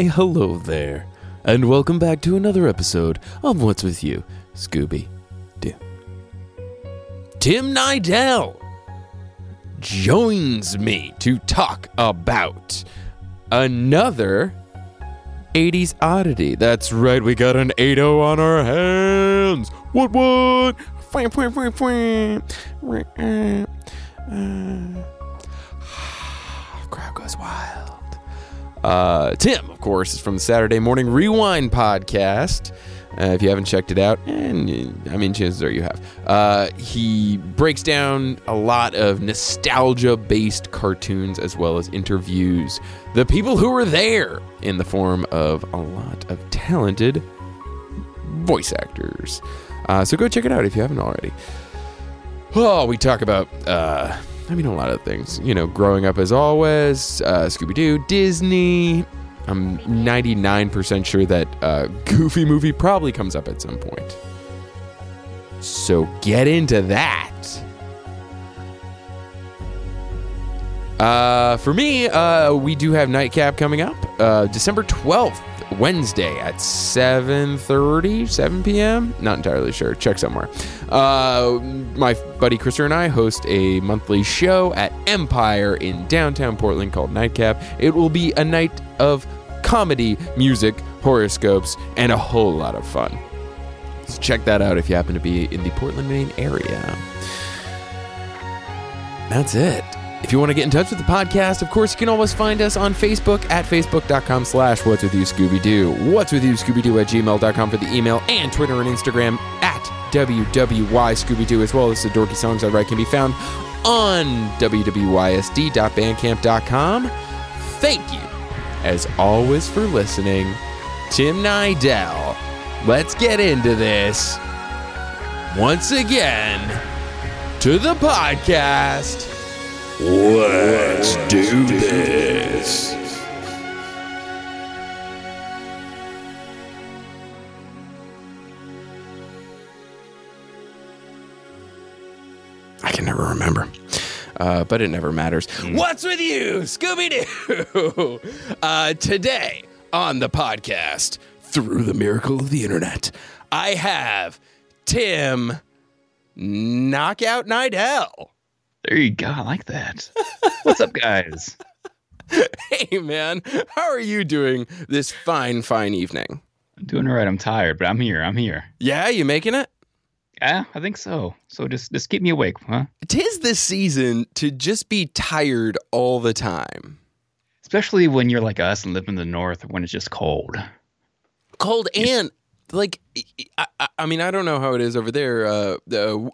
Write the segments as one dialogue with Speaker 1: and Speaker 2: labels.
Speaker 1: Why, hello there, and welcome back to another episode of What's With You, Scooby Doo. Tim Nydell joins me to talk about another 80s oddity. That's right, we got an 80 on our hands. What, what? Uh, crowd goes wild. Uh, Tim, of course, is from the Saturday Morning Rewind podcast. Uh, if you haven't checked it out, and uh, I mean, chances are you have. Uh, he breaks down a lot of nostalgia based cartoons as well as interviews the people who were there in the form of a lot of talented voice actors. Uh, so go check it out if you haven't already. Oh, we talk about, uh, I mean, a lot of things. You know, growing up as always, uh, Scooby Doo, Disney. I'm 99% sure that uh, Goofy movie probably comes up at some point. So get into that. Uh, for me, uh, we do have Nightcap coming up uh, December 12th, Wednesday at 7.30, 7 p.m. Not entirely sure. Check somewhere. Uh, my buddy Christopher and I host a monthly show at Empire in downtown Portland called Nightcap. It will be a night of comedy, music, horoscopes, and a whole lot of fun. So check that out if you happen to be in the Portland, Maine area. That's it. If you want to get in touch with the podcast, of course, you can always find us on Facebook at facebook.com slash what's with you Scooby Doo. What's with you Scooby Doo at gmail.com for the email and Twitter and Instagram at WWY Scooby Doo, as well as the dorky songs I write can be found on wwysd.bandcamp.com. Thank you, as always, for listening. Tim Nydell. Let's get into this. Once again, to the podcast. Let's do this. I can never remember. Uh, but it never matters. What's with you, Scooby Doo? Uh, today on the podcast, through the miracle of the internet, I have Tim Knockout Nydell.
Speaker 2: There you go. I like that. What's up, guys?
Speaker 1: Hey, man, how are you doing this fine, fine evening?
Speaker 2: I'm doing all right. I'm tired, but I'm here. I'm here.
Speaker 1: Yeah, you making it?
Speaker 2: Yeah, I think so. So just just keep me awake, huh?
Speaker 1: Tis this season to just be tired all the time.
Speaker 2: Especially when you're like us and live in the north when it's just cold.
Speaker 1: Cold and like, I, I- I mean, I don't know how it is over there. Uh, the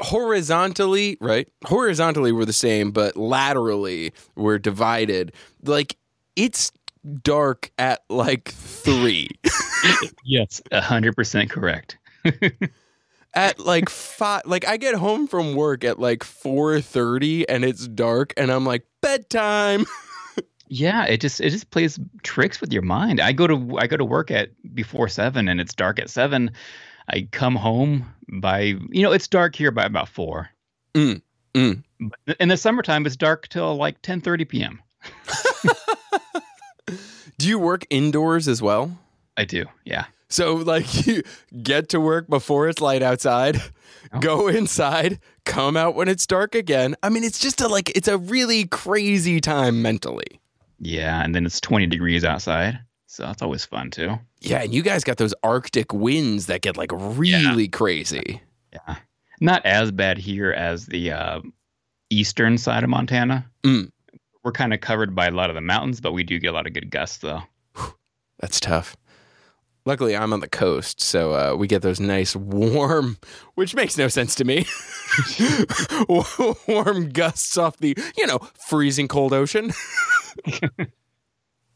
Speaker 1: horizontally, right? Horizontally, we're the same, but laterally, we're divided. Like, it's dark at like three.
Speaker 2: Yes, hundred percent correct.
Speaker 1: at like five like i get home from work at like 4.30 and it's dark and i'm like bedtime
Speaker 2: Yeah, it just it just plays tricks with your mind. I go to I go to work at before seven and it's dark at seven. I come home by you know it's dark here by about four.
Speaker 1: Mm, mm.
Speaker 2: In the summertime, it's dark till like ten thirty p.m.
Speaker 1: do you work indoors as well
Speaker 2: I do. Yeah.
Speaker 1: so like you get to work before it's light outside
Speaker 2: Oh.
Speaker 1: go inside come out when it's dark again i mean it's just a like it's a really crazy time mentally
Speaker 2: Yeah, and then it's 20 degrees outside. So that's always fun too.
Speaker 1: yeah and you guys got those arctic winds that get like really crazy
Speaker 2: Yeah. Not as bad here as the uh, eastern side of Montana.
Speaker 1: Mm.
Speaker 2: We're kind of covered by a lot of the mountains, but we do get a lot of good gusts though.
Speaker 1: That's tough. Luckily, I'm on the coast, so uh, we get those nice warm, which makes no sense to me. warm gusts off the, you know, freezing cold ocean.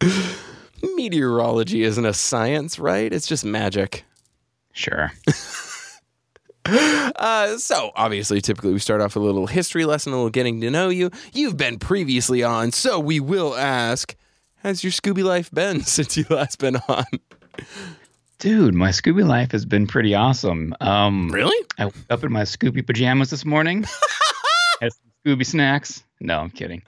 Speaker 1: Meteorology isn't a science, right? It's just magic.
Speaker 2: Sure.
Speaker 1: Uh, so, obviously, typically we start off with a little history lesson, a little getting to know you. You've been previously on, so we will ask How's your Scooby life been since you last been on?
Speaker 2: Dude, my Scooby life has been pretty awesome. Um,
Speaker 1: Really?
Speaker 2: I woke up in my Scooby pajamas this morning. had some Scooby snacks. No, I'm kidding.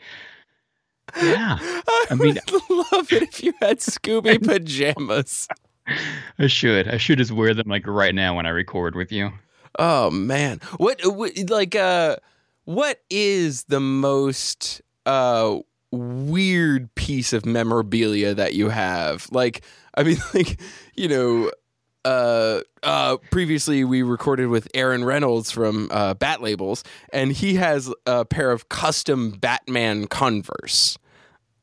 Speaker 2: Yeah.
Speaker 1: I,
Speaker 2: mean-
Speaker 1: would love it if you had Scooby pajamas.
Speaker 2: I should. I should just wear them like right now when I record with you.
Speaker 1: Oh man, what, what like uh, what is the most uh weird piece of memorabilia that you have? Like, I mean, like you know, uh, uh, previously we recorded with Aaron Reynolds from uh, Bat Labels, and he has a pair of custom Batman Converse.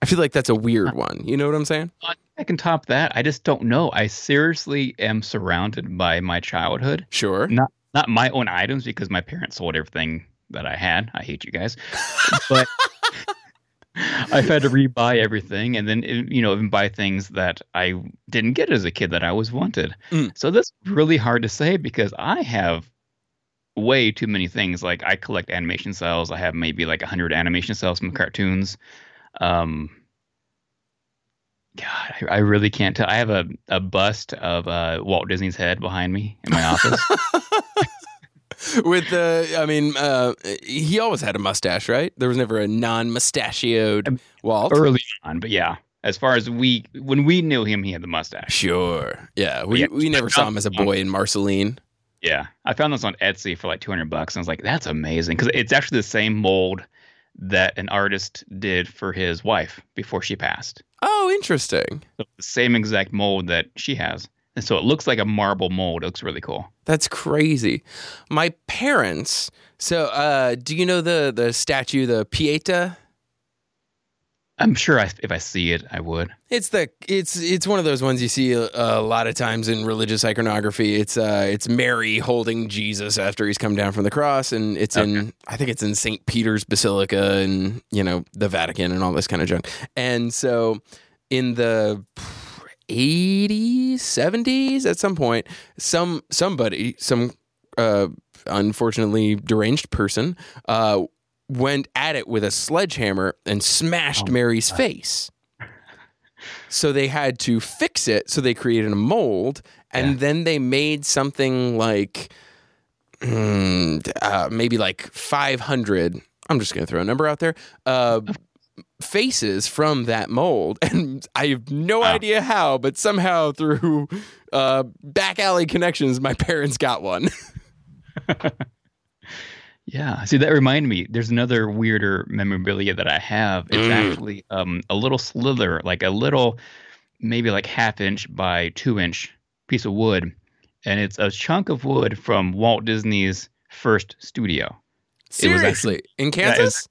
Speaker 1: I feel like that's a weird one. You know what I'm saying?
Speaker 2: I can top that. I just don't know. I seriously am surrounded by my childhood.
Speaker 1: Sure.
Speaker 2: Not not my own items because my parents sold everything that I had. I hate you guys. But I've had to rebuy everything and then you know even buy things that I didn't get as a kid that I was wanted.
Speaker 1: Mm.
Speaker 2: So that's really hard to say because I have way too many things. Like I collect animation cells. I have maybe like 100 animation cells from cartoons. Um God, I, I really can't tell. I have a, a bust of uh, Walt Disney's head behind me in my office.
Speaker 1: With the, I mean, uh, he always had a mustache, right? There was never a non-mustachioed Walt.
Speaker 2: early on, but yeah, as far as we when we knew him, he had the mustache.
Speaker 1: Sure. Yeah. We,
Speaker 2: Yeah.
Speaker 1: we never saw him as a boy in Marceline.
Speaker 2: Yeah, I found this on Etsy for like two hundred bucks, and I was like, "That's amazing," because it's actually the same mold that an artist did for his wife before she passed.
Speaker 1: Oh, interesting.
Speaker 2: So the same exact mold that she has, and so it looks like a marble mold. It looks really cool.
Speaker 1: That's crazy. My parents. So, uh, do you know the the statue, the Pieta?
Speaker 2: I'm sure I, if I see it, I would.
Speaker 1: It's the it's it's one of those ones you see a, a lot of times in religious iconography. It's uh it's Mary holding Jesus after he's come down from the cross, and it's in I think it's in Saint Peter's Basilica and you know the Vatican and all this kind of junk. And so in the 80s, 70s, at some point, some somebody some uh unfortunately deranged person uh went at it with a sledgehammer and smashed
Speaker 2: Oh,
Speaker 1: Mary's face. So they had to fix it. So they created a mold, and
Speaker 2: Yeah.
Speaker 1: then they made something like mm, uh, maybe like 500. I'm just going to throw a number out there. Uh, faces from that mold, and I have no
Speaker 2: Wow.
Speaker 1: idea how, but somehow through uh, back alley connections, my parents got one.
Speaker 2: Yeah. See, that reminded me. There's another weirder memorabilia that I have. It's
Speaker 1: Mm.
Speaker 2: actually um, a little slither, like a little, maybe like half inch by two inch piece of wood, and it's a chunk of wood from Walt Disney's first studio. It was actually-
Speaker 1: Seriously, in Kansas?
Speaker 2: it's-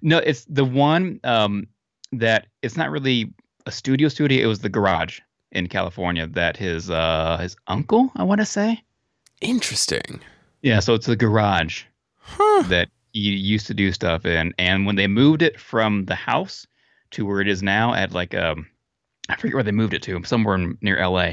Speaker 2: No, it's the one um, that it's not really a studio studio. It was the garage in California that his uh, his uncle, I want to say.
Speaker 1: Interesting.
Speaker 2: Yeah, so it's the garage
Speaker 1: Huh.
Speaker 2: that he used to do stuff in. And when they moved it from the house to where it is now at like um I forget where they moved it to, somewhere in, near LA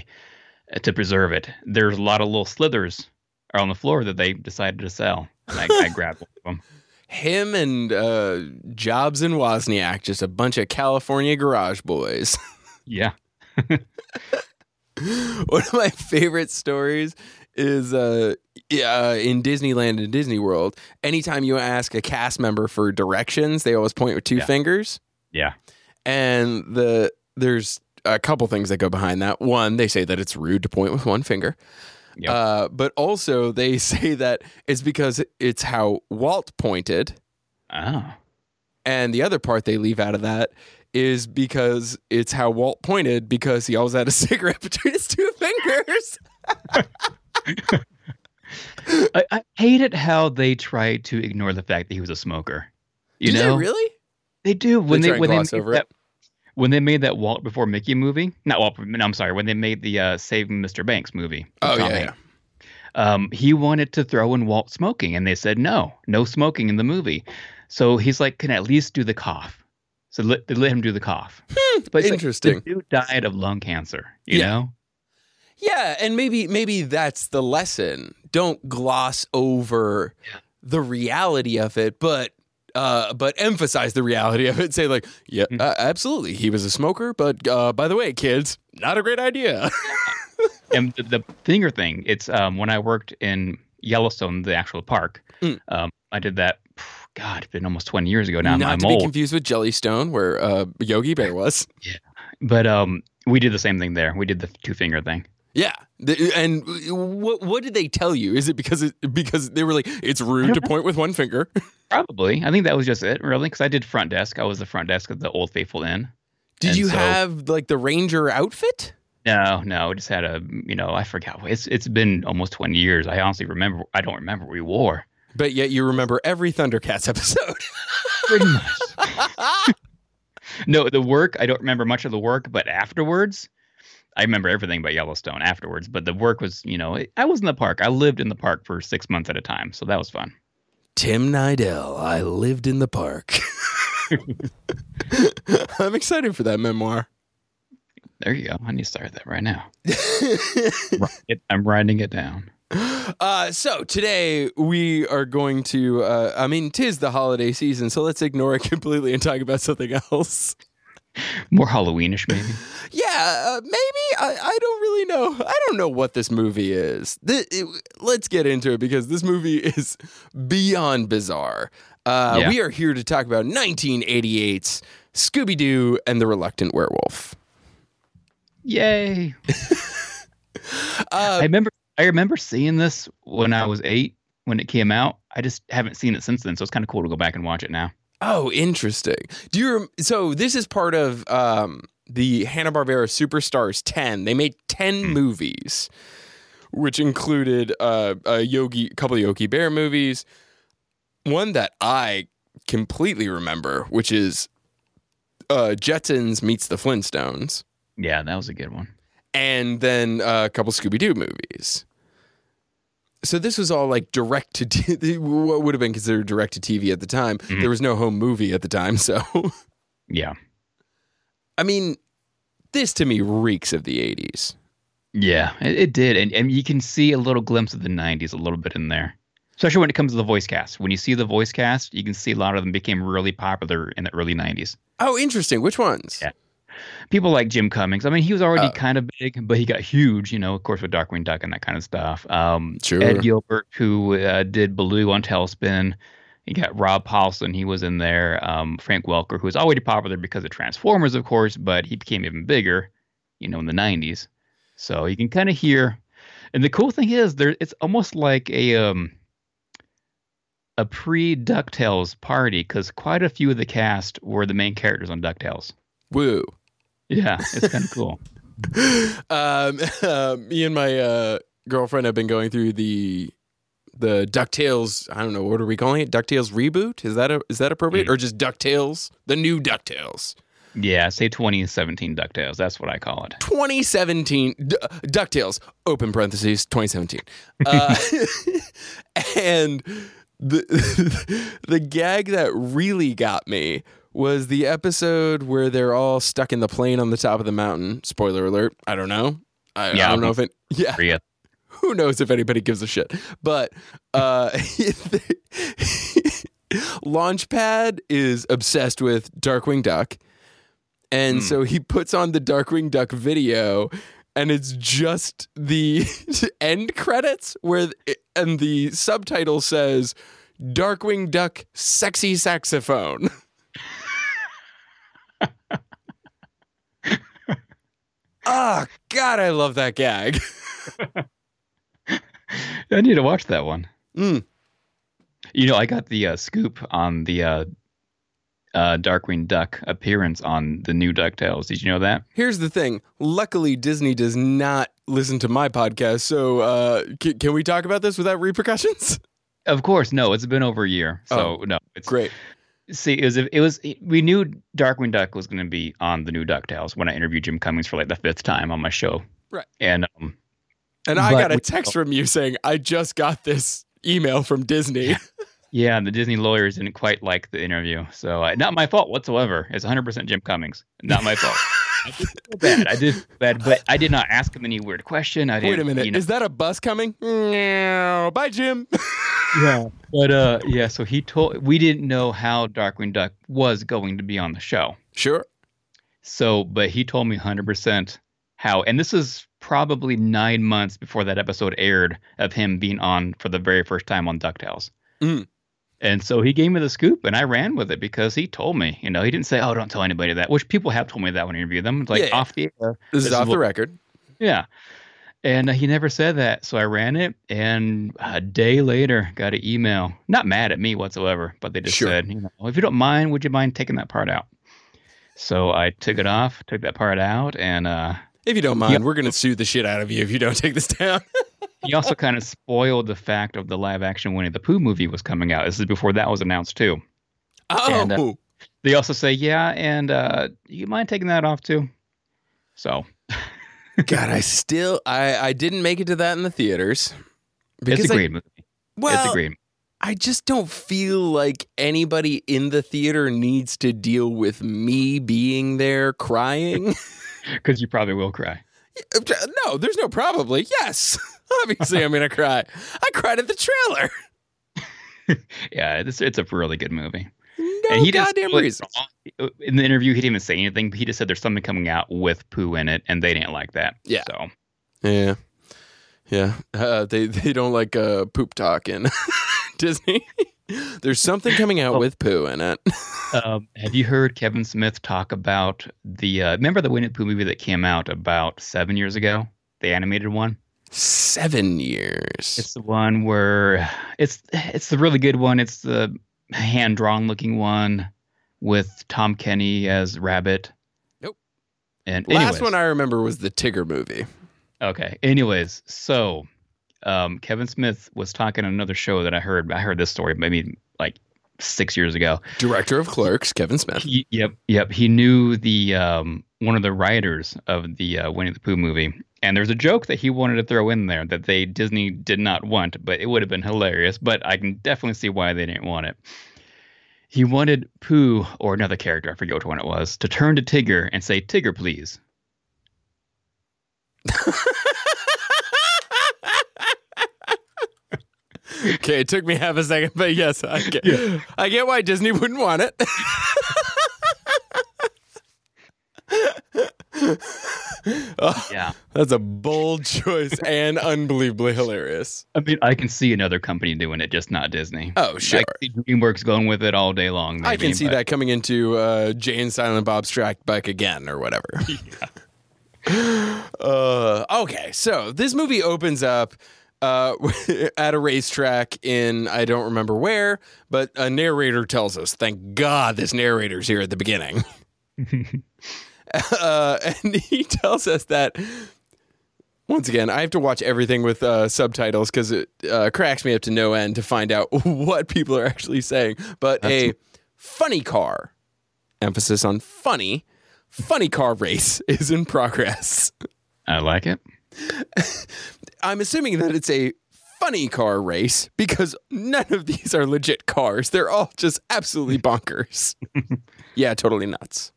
Speaker 2: uh, to preserve it. There's a lot of little slithers are on the floor that they decided to sell. And I, I grabbed one of them.
Speaker 1: Him and uh, Jobs and Wozniak, just a bunch of California garage boys.
Speaker 2: Yeah.
Speaker 1: One of my favorite stories is uh, uh, in Disneyland and Disney World. Anytime you ask a cast member for directions, they always point with two
Speaker 2: Yeah.
Speaker 1: fingers.
Speaker 2: Yeah.
Speaker 1: And the there's a couple things that go behind that. One, they say that it's rude to point with one finger.
Speaker 2: Yep.
Speaker 1: Uh, but also, they say that it's because it's how Walt pointed.
Speaker 2: Oh.
Speaker 1: And the other part they leave out of that is because it's how Walt pointed because he always had a cigarette between his two fingers.
Speaker 2: I, I hated how they tried to ignore the fact that he was a smoker. You
Speaker 1: Do
Speaker 2: know,
Speaker 1: they really?
Speaker 2: They do when
Speaker 1: They
Speaker 2: they, when they
Speaker 1: gloss
Speaker 2: made
Speaker 1: over
Speaker 2: that,
Speaker 1: it.
Speaker 2: when they made that Walt before Mickey movie. Not Walt. No, I'm sorry. When they made the uh, Saving Mr. Banks movie.
Speaker 1: Oh
Speaker 2: Tom
Speaker 1: yeah,
Speaker 2: Hanks. Um, he wanted to throw in Walt smoking, and they said no, no smoking in the movie. So he's like, can I at least do the cough. So let, they let him do the cough. But it's like,
Speaker 1: Hmm, interesting.
Speaker 2: the dude died of lung cancer. You
Speaker 1: Yeah.
Speaker 2: know.
Speaker 1: yeah. And maybe maybe that's the lesson. Don't gloss over
Speaker 2: Yeah.
Speaker 1: the reality of it, but uh, but emphasize the reality of it. Say like, yeah,
Speaker 2: Mhm.
Speaker 1: uh, absolutely, he was a smoker, but uh, by the way, kids, not a great idea.
Speaker 2: and the, the finger thing it's um, when i worked in yellowstone the actual park
Speaker 1: Mm.
Speaker 2: um, I did that. God, it's been almost 20 years ago now.
Speaker 1: Not
Speaker 2: I'm
Speaker 1: to
Speaker 2: old.
Speaker 1: be confused with Jellystone, where uh, Yogi Bear was.
Speaker 2: Yeah, But um, we did the same thing there. We did the two finger thing.
Speaker 1: Yeah, and what what did they tell you? Is it because it, because they were like it's rude to point with one finger?
Speaker 2: Probably. I think that was just it, really, because I did front desk. I was the front desk of the Old Faithful Inn.
Speaker 1: Did
Speaker 2: And
Speaker 1: you
Speaker 2: so-
Speaker 1: have like the ranger outfit?
Speaker 2: No, no, we just had a, you know, I forgot. It's it's been almost 20 years. I honestly remember. I don't remember what we wore.
Speaker 1: But yet you remember every Thundercats episode.
Speaker 2: Pretty much. no, the work. I don't remember much of the work, but afterwards, I remember everything about Yellowstone afterwards. But the work was, you know, I was in the park. I lived in the park for six months at a time, so that was fun.
Speaker 1: Tim Nydell, I lived in the park. I'm excited for that memoir.
Speaker 2: There you go. I need to start that right now. I'm writing it down.
Speaker 1: Uh, so today we are going to. Uh, I mean, tis the holiday season, so let's ignore it completely and talk about something else.
Speaker 2: More Halloweenish, maybe.
Speaker 1: Yeah, uh, maybe I, I don't really know. I don't know what this movie is. It- let's get into it because this movie is beyond bizarre. Uh,
Speaker 2: Yeah.
Speaker 1: We are here to talk about 1988's Scooby Doo and the Reluctant Werewolf.
Speaker 2: Yay!
Speaker 1: Uh,
Speaker 2: I remember. I remember seeing this when I was eight when it came out. I just haven't seen it since then, so it's kind of cool to go back and watch it now.
Speaker 1: Oh, interesting. Do you rem- so this is part of um, the Hanna Barbera Superstars 10. They made 10 movies which included uh, a Yogi a couple of Yogi Bear movies. One that I completely remember, which is uh, Jetsons meets the Flintstones,
Speaker 2: Yeah, that was a good one.
Speaker 1: and then uh, a couple Scooby Doo movies. So this was all like direct to t- what would have been considered direct to TV at the time.
Speaker 2: Mhm.
Speaker 1: There was no home movie at the time, so
Speaker 2: Yeah,
Speaker 1: I mean, this to me reeks of the '80s.
Speaker 2: yeah, it, it did, and and you can see a little glimpse of the '90s a little bit in there, especially when it comes to the voice cast. When you see the voice cast, you can see a lot of them became really popular in the early '90s.
Speaker 1: Oh, interesting. Which ones?
Speaker 2: Yeah. People like Jim Cummings. I mean, he was already
Speaker 1: Oh.
Speaker 2: kind of big, but he got huge, you know, of course, with Darkwing Duck and that kind of stuff. Um,
Speaker 1: Sure.
Speaker 2: Ed Gilbert, who uh, did Baloo on TaleSpin. You got Rob Paulsen, he was in there. Um, Frank Welker, who was already popular because of Transformers, of course, but he became even bigger, you know, in the 90s. So you can kind of hear. And the cool thing is, there it's almost like a um, a pre DuckTales party because quite a few of the cast were the main characters on DuckTales.
Speaker 1: Woo.
Speaker 2: Yeah, it's kind of cool.
Speaker 1: um, uh, me and my uh, girlfriend have been going through the the Ducktales. I don't know what are we calling it? Ducktales reboot? Is that a, is that appropriate,
Speaker 2: Mm.
Speaker 1: or just Ducktales? The new Ducktales,
Speaker 2: Yeah, say 2017 DuckTales. That's what I call it.
Speaker 1: 2017 D- Ducktales. Open parentheses 2017. Uh, and the the gag that really got me was the episode where they're all stuck in the plane on the top of the mountain. Spoiler alert. I don't know. I, I don't know if it. Yeah. Who knows if anybody gives a shit but uh launchpad is obsessed with darkwing duck and
Speaker 2: Hmm.
Speaker 1: so he puts on the darkwing duck video and it's just the end credits where and the subtitle says darkwing duck sexy saxophone oh god i love that gag
Speaker 2: I need to watch that one.
Speaker 1: Mm.
Speaker 2: You know, I got the uh, scoop on the uh, uh, Darkwing Duck appearance on the new DuckTales. Did you know that?
Speaker 1: Here's the thing. Luckily, Disney does not listen to my podcast. So, uh, c- can we talk about this without repercussions?
Speaker 2: Of course, no. It's been over a year, so no. It's
Speaker 1: Great.
Speaker 2: See, it was it was we knew Darkwing Duck was going to be on the new DuckTales when I interviewed Jim Cummings for like the fifth time on my show.
Speaker 1: Right.
Speaker 2: And um,
Speaker 1: And I got a
Speaker 2: we-
Speaker 1: text from you saying, I just got this email from Disney.
Speaker 2: yeah, the Disney lawyers didn't quite like the interview, so uh, not my fault whatsoever. It's 100% Jim Cummings, not my fault. I did feel bad. I did feel bad, but I did not ask him any weird question. I didn't.
Speaker 1: Wait a minute.
Speaker 2: You know,
Speaker 1: Is that a bus coming? Meow. Bye, Jim.
Speaker 2: yeah. But uh, yeah. So he told we didn't know how Darkwing Duck was going to be on the show.
Speaker 1: sure.
Speaker 2: So, but he told me 100% how, and this is probably nine months before that episode aired of him being on for the very first time on DuckTales.
Speaker 1: Mm.
Speaker 2: And so he gave me the scoop, and I ran with it because he told me. You know, he didn't say, "Oh, don't tell anybody that," which people have told me that when I interview them, like
Speaker 1: Yeah.
Speaker 2: off the air.
Speaker 1: This, is
Speaker 2: This is
Speaker 1: off the
Speaker 2: what-
Speaker 1: record.
Speaker 2: Yeah. And he never said that. So I ran it, and a day later, got an email. Not mad at me whatsoever, but they just
Speaker 1: Sure.
Speaker 2: said, you know, if you don't mind, would you mind taking that part out? So I took it off, took that part out, and uh,
Speaker 1: If you don't mind, we're gonna sue the shit out of you if you don't take this down.
Speaker 2: he also kind of spoiled the fact of the live action Winnie the Pooh movie was coming out. This is before that was announced, too.
Speaker 1: oh,
Speaker 2: And, uh, They also say, yeah, and uh, you mind taking that off, too? So
Speaker 1: God, I still I I didn't make it to that in the theaters
Speaker 2: it's a
Speaker 1: I-
Speaker 2: great movie.
Speaker 1: well,
Speaker 2: it's a great
Speaker 1: I just don't feel like anybody in the theater needs to deal with me being there crying.
Speaker 2: because you probably will cry.
Speaker 1: no, there's no probably. Yes. Obviously, I'm to cry. I cried at the trailer.
Speaker 2: Yeah, it's, it's a really good movie.
Speaker 1: No
Speaker 2: and he
Speaker 1: goddamn
Speaker 2: was-
Speaker 1: reason.
Speaker 2: in the interview he didn't even say anything but he just said there's something coming out with poo in it and they didn't like that
Speaker 1: Yeah.
Speaker 2: so
Speaker 1: Yeah. Yeah. Uh, they, they don't like uh, poop talk in Disney. There's something coming out
Speaker 2: Oh.
Speaker 1: with poo in it.
Speaker 2: um, have you heard kevin smith talk about the uh, remember the winnie the pooh movie that came out about seven years ago the animated one
Speaker 1: Seven years.
Speaker 2: it's the one where it's it's the really good one it's the hand drawn looking one with tom kenny as rabbit
Speaker 1: Nope.
Speaker 2: and the
Speaker 1: Last
Speaker 2: anyways,
Speaker 1: one I remember was the Tigger movie.
Speaker 2: Okay. Anyways, so um, Kevin Smith was talking on another show that I heard. I heard this story maybe like six years ago.
Speaker 1: Director of Clerks, Kevin Smith.
Speaker 2: He, yep, yep. He knew the um, one of the writers of the uh, Winnie the Pooh movie, and there's a joke that he wanted to throw in there that they Disney did not want, but it would have been hilarious. But I can definitely see why they didn't want it. He wanted Pooh or another character, I forget which one it was, to turn to Tigger and say, "Tigger, please."
Speaker 1: okay, it took me half a second, but yes, I get,
Speaker 2: Yeah.
Speaker 1: I get why Disney wouldn't want it. Oh,
Speaker 2: Yeah.
Speaker 1: that's a bold choice and unbelievably hilarious.
Speaker 2: I mean, I can see another company doing it, just not Disney.
Speaker 1: Oh, sure.
Speaker 2: I can see DreamWorks going with it all day long.
Speaker 1: I can see
Speaker 2: but-
Speaker 1: that coming into uh, Jay and Silent Bob Strike Back Again or whatever. uh, okay, so this movie opens up uh, at a racetrack in I don't remember where, but a narrator tells us, "Thank God this narrator's here at the beginning." uh, and he tells us that. Once again, I have to watch everything with uh, subtitles because it uh, cracks me up to no end to find out what people are actually saying. But a funny car, emphasis on funny, funny car race is in progress.
Speaker 2: I like it.
Speaker 1: I'm assuming that it's a funny car race because none of these are legit cars. They're all just absolutely bonkers. yeah, totally nuts.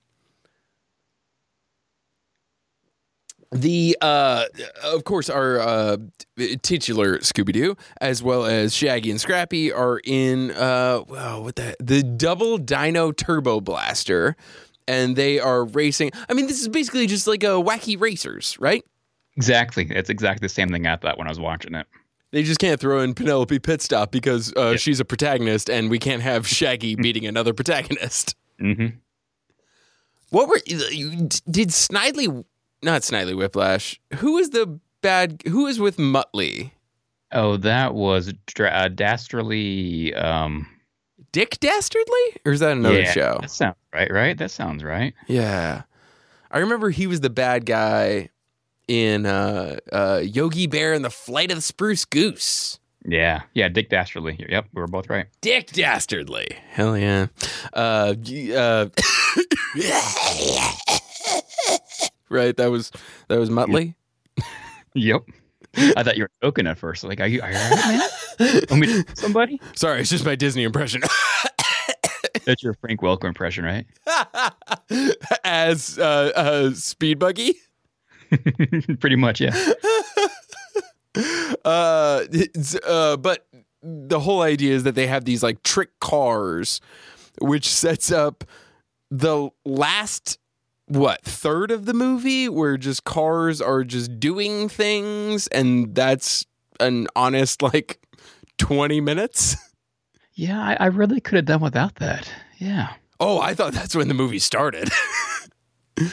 Speaker 1: The uh, of course our uh, titular Scooby Doo, as well as Shaggy and Scrappy, are in uh, well, what the the Double Dino Turbo Blaster, and they are racing. I mean, this is basically just like a wacky racers, right?
Speaker 2: Exactly. It's exactly the same thing I thought when I was watching it.
Speaker 1: They just can't throw in Penelope Pitstop because uh,
Speaker 2: Yeah.
Speaker 1: she's a protagonist, and we can't have Shaggy beating another protagonist.
Speaker 2: hmm
Speaker 1: What were did Snidely? Not Snidely Whiplash. Who is the bad? Who is with Muttley?
Speaker 2: Oh, that was Dra- uh, Dastardly. Um,
Speaker 1: Dick Dastardly, or is that another
Speaker 2: yeah,
Speaker 1: show?
Speaker 2: That sounds right, right? That sounds right.
Speaker 1: Yeah, I remember he was the bad guy in uh, uh, Yogi Bear and the Flight of the Spruce Goose.
Speaker 2: Yeah. Yeah, Dick Dastardly. Yep, we were both right.
Speaker 1: Dick Dastardly. Hell yeah. Uh, uh, right. That was that was Muttley.
Speaker 2: Yep. I thought you were joking at first. Like, are you, are you all right, man? Want me to somebody?
Speaker 1: Sorry, it's just my Disney impression.
Speaker 2: That's your Frank Welker impression, right?
Speaker 1: As uh, uh, Speed Buggy.
Speaker 2: Pretty much, yeah.
Speaker 1: Uh, uh, but the whole idea is that they have these like trick cars, which sets up the last what third of the movie where just cars are just doing things, and that's an honest like twenty minutes.
Speaker 2: Yeah, I, I really could have done without that. Yeah.
Speaker 1: Oh, I thought that's when the movie started.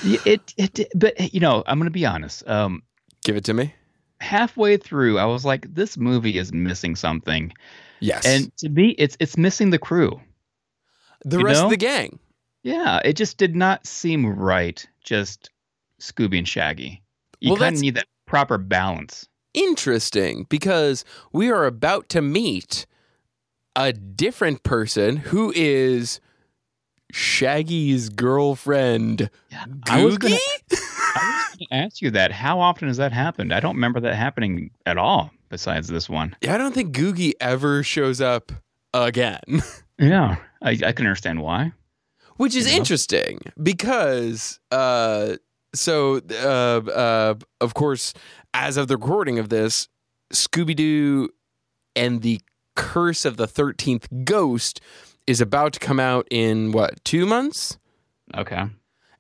Speaker 2: It, it it but you know, I'm gonna be honest. Um
Speaker 1: Give it to me.
Speaker 2: halfway through I was like, this movie is missing something.
Speaker 1: Yes.
Speaker 2: And to me, it's it's missing the crew.
Speaker 1: the
Speaker 2: you
Speaker 1: rest
Speaker 2: know?
Speaker 1: of the gang.
Speaker 2: Yeah, it just did not seem right. Just Scooby and Shaggy. You
Speaker 1: Well,
Speaker 2: kind of need that proper balance.
Speaker 1: Interesting because we are about to meet a different person who is Shaggy's girlfriend,
Speaker 2: Yeah, I was gonna,
Speaker 1: Googie?
Speaker 2: I was gonna ask you that. How often has that happened? I don't remember that happening at all. Besides this one.
Speaker 1: Yeah, I don't think Googie ever shows up again.
Speaker 2: Yeah, I, I can understand why.
Speaker 1: Which is
Speaker 2: You know?
Speaker 1: interesting because uh so uh uh of course as of the recording of this scooby-doo and the curse of the 13th ghost is about to come out in what two months
Speaker 2: Okay.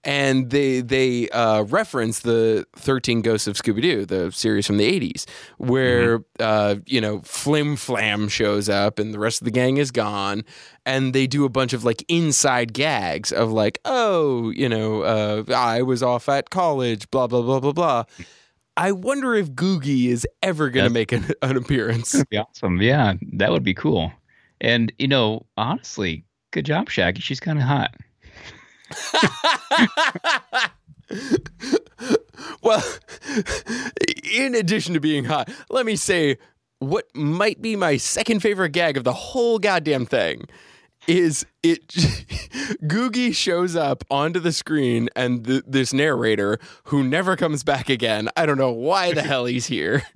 Speaker 1: And they they uh, reference the 13 Ghosts of Scooby Doo, the series from the 80s, where uh, you know Flim Flam shows up and the rest of the gang is gone, and they do a bunch of like inside gags of like, oh, you know, uh, I was off at college, blah blah blah blah blah. I wonder if Googie is ever going to make an, an appearance.
Speaker 2: Be awesome. Yeah, that would be cool. And you know, honestly, good job, Shaggy. She's kind of hot.
Speaker 1: well, in addition to being hot, let me say what might be my second favorite gag of the whole goddamn thing is it Googie shows up onto the screen and th- this narrator who never comes back again. I don't know why the hell he's here.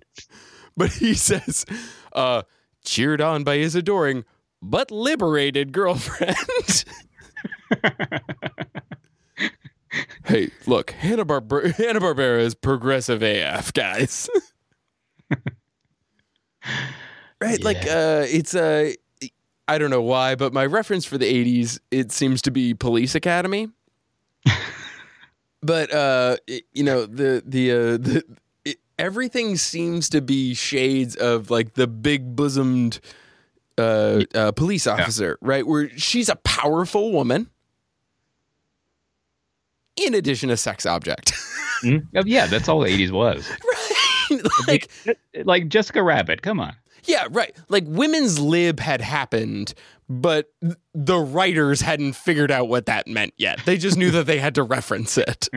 Speaker 1: But he says, uh, cheered on by his adoring but liberated girlfriend. Hey, look, Hanna Barbera Hanna Barbera is progressive AF, guys. right? Like, uh, it's uh, I don't know why, but my reference for the '80s it seems to be Police Academy. but uh, it- you know the the uh, the it, everything seems to be shades of like the big bosomed uh, uh, police officer, right? Where she's a powerful woman. In addition, a sex object.
Speaker 2: Mm? Oh, yeah, that's all the '80s was.
Speaker 1: right? like,
Speaker 2: Like Jessica Rabbit. Come on.
Speaker 1: yeah, right. Like, women's lib had happened, but th- the writers hadn't figured out what that meant yet. They just knew that they had to reference it.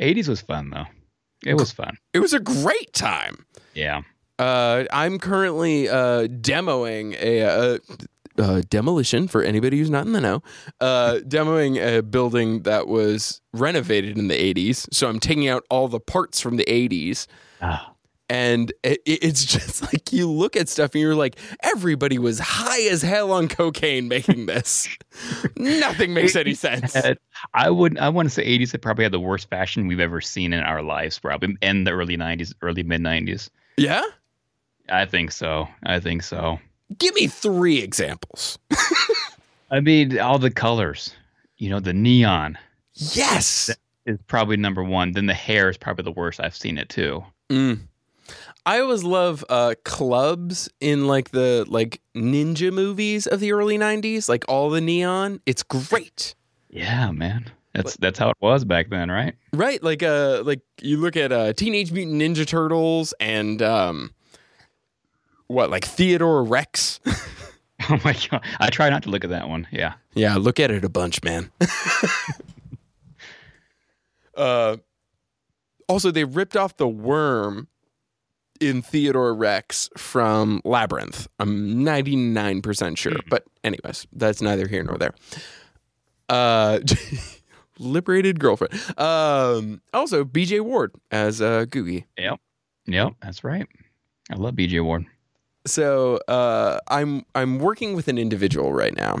Speaker 2: '80s was fun though. It was fun.
Speaker 1: It was a great time.
Speaker 2: Yeah.
Speaker 1: Uh, I'm currently uh, demoing a, uh uh demolition for anybody who's not in the know. Uh, demoing a building that was renovated in the 80s. So I'm taking out all the parts from the 80s.
Speaker 2: Ah.
Speaker 1: And it, it- it's just like you look at stuff and you're like, everybody was high as hell on cocaine making this. Nothing makes any sense.
Speaker 2: I would. I want to say '80s. It probably had the worst fashion we've ever seen in our lives, probably, and the early '90s, early mid '90s.
Speaker 1: Yeah?
Speaker 2: I think so. I think so.
Speaker 1: Give me three examples.
Speaker 2: I mean, all the colors. You know, the neon
Speaker 1: Yes.
Speaker 2: is probably number one. Then the hair is probably the worst. I've seen it too.
Speaker 1: Mm. I always love uh, clubs in like the like ninja movies of the early '90s, like all the neon. It's great,
Speaker 2: Yeah, man. That's that's how it was back then, right?
Speaker 1: right? Like uh, like you look at uh, Teenage Mutant Ninja Turtles and um, what like Theodore Rex.
Speaker 2: Oh my god. I try not to look at that one. Yeah.
Speaker 1: yeah, look at it a bunch, man. uh, also, they ripped off the worm in Theodore Rex from Labyrinth. I'm 99% sure. But, anyways, that's neither here nor there. Uh, liberated girlfriend. Um, also, BJ Ward as uh, Googie.
Speaker 2: Yep. Yep. That's right. I love BJ Ward.
Speaker 1: So uh, I'm I'm working with an individual right now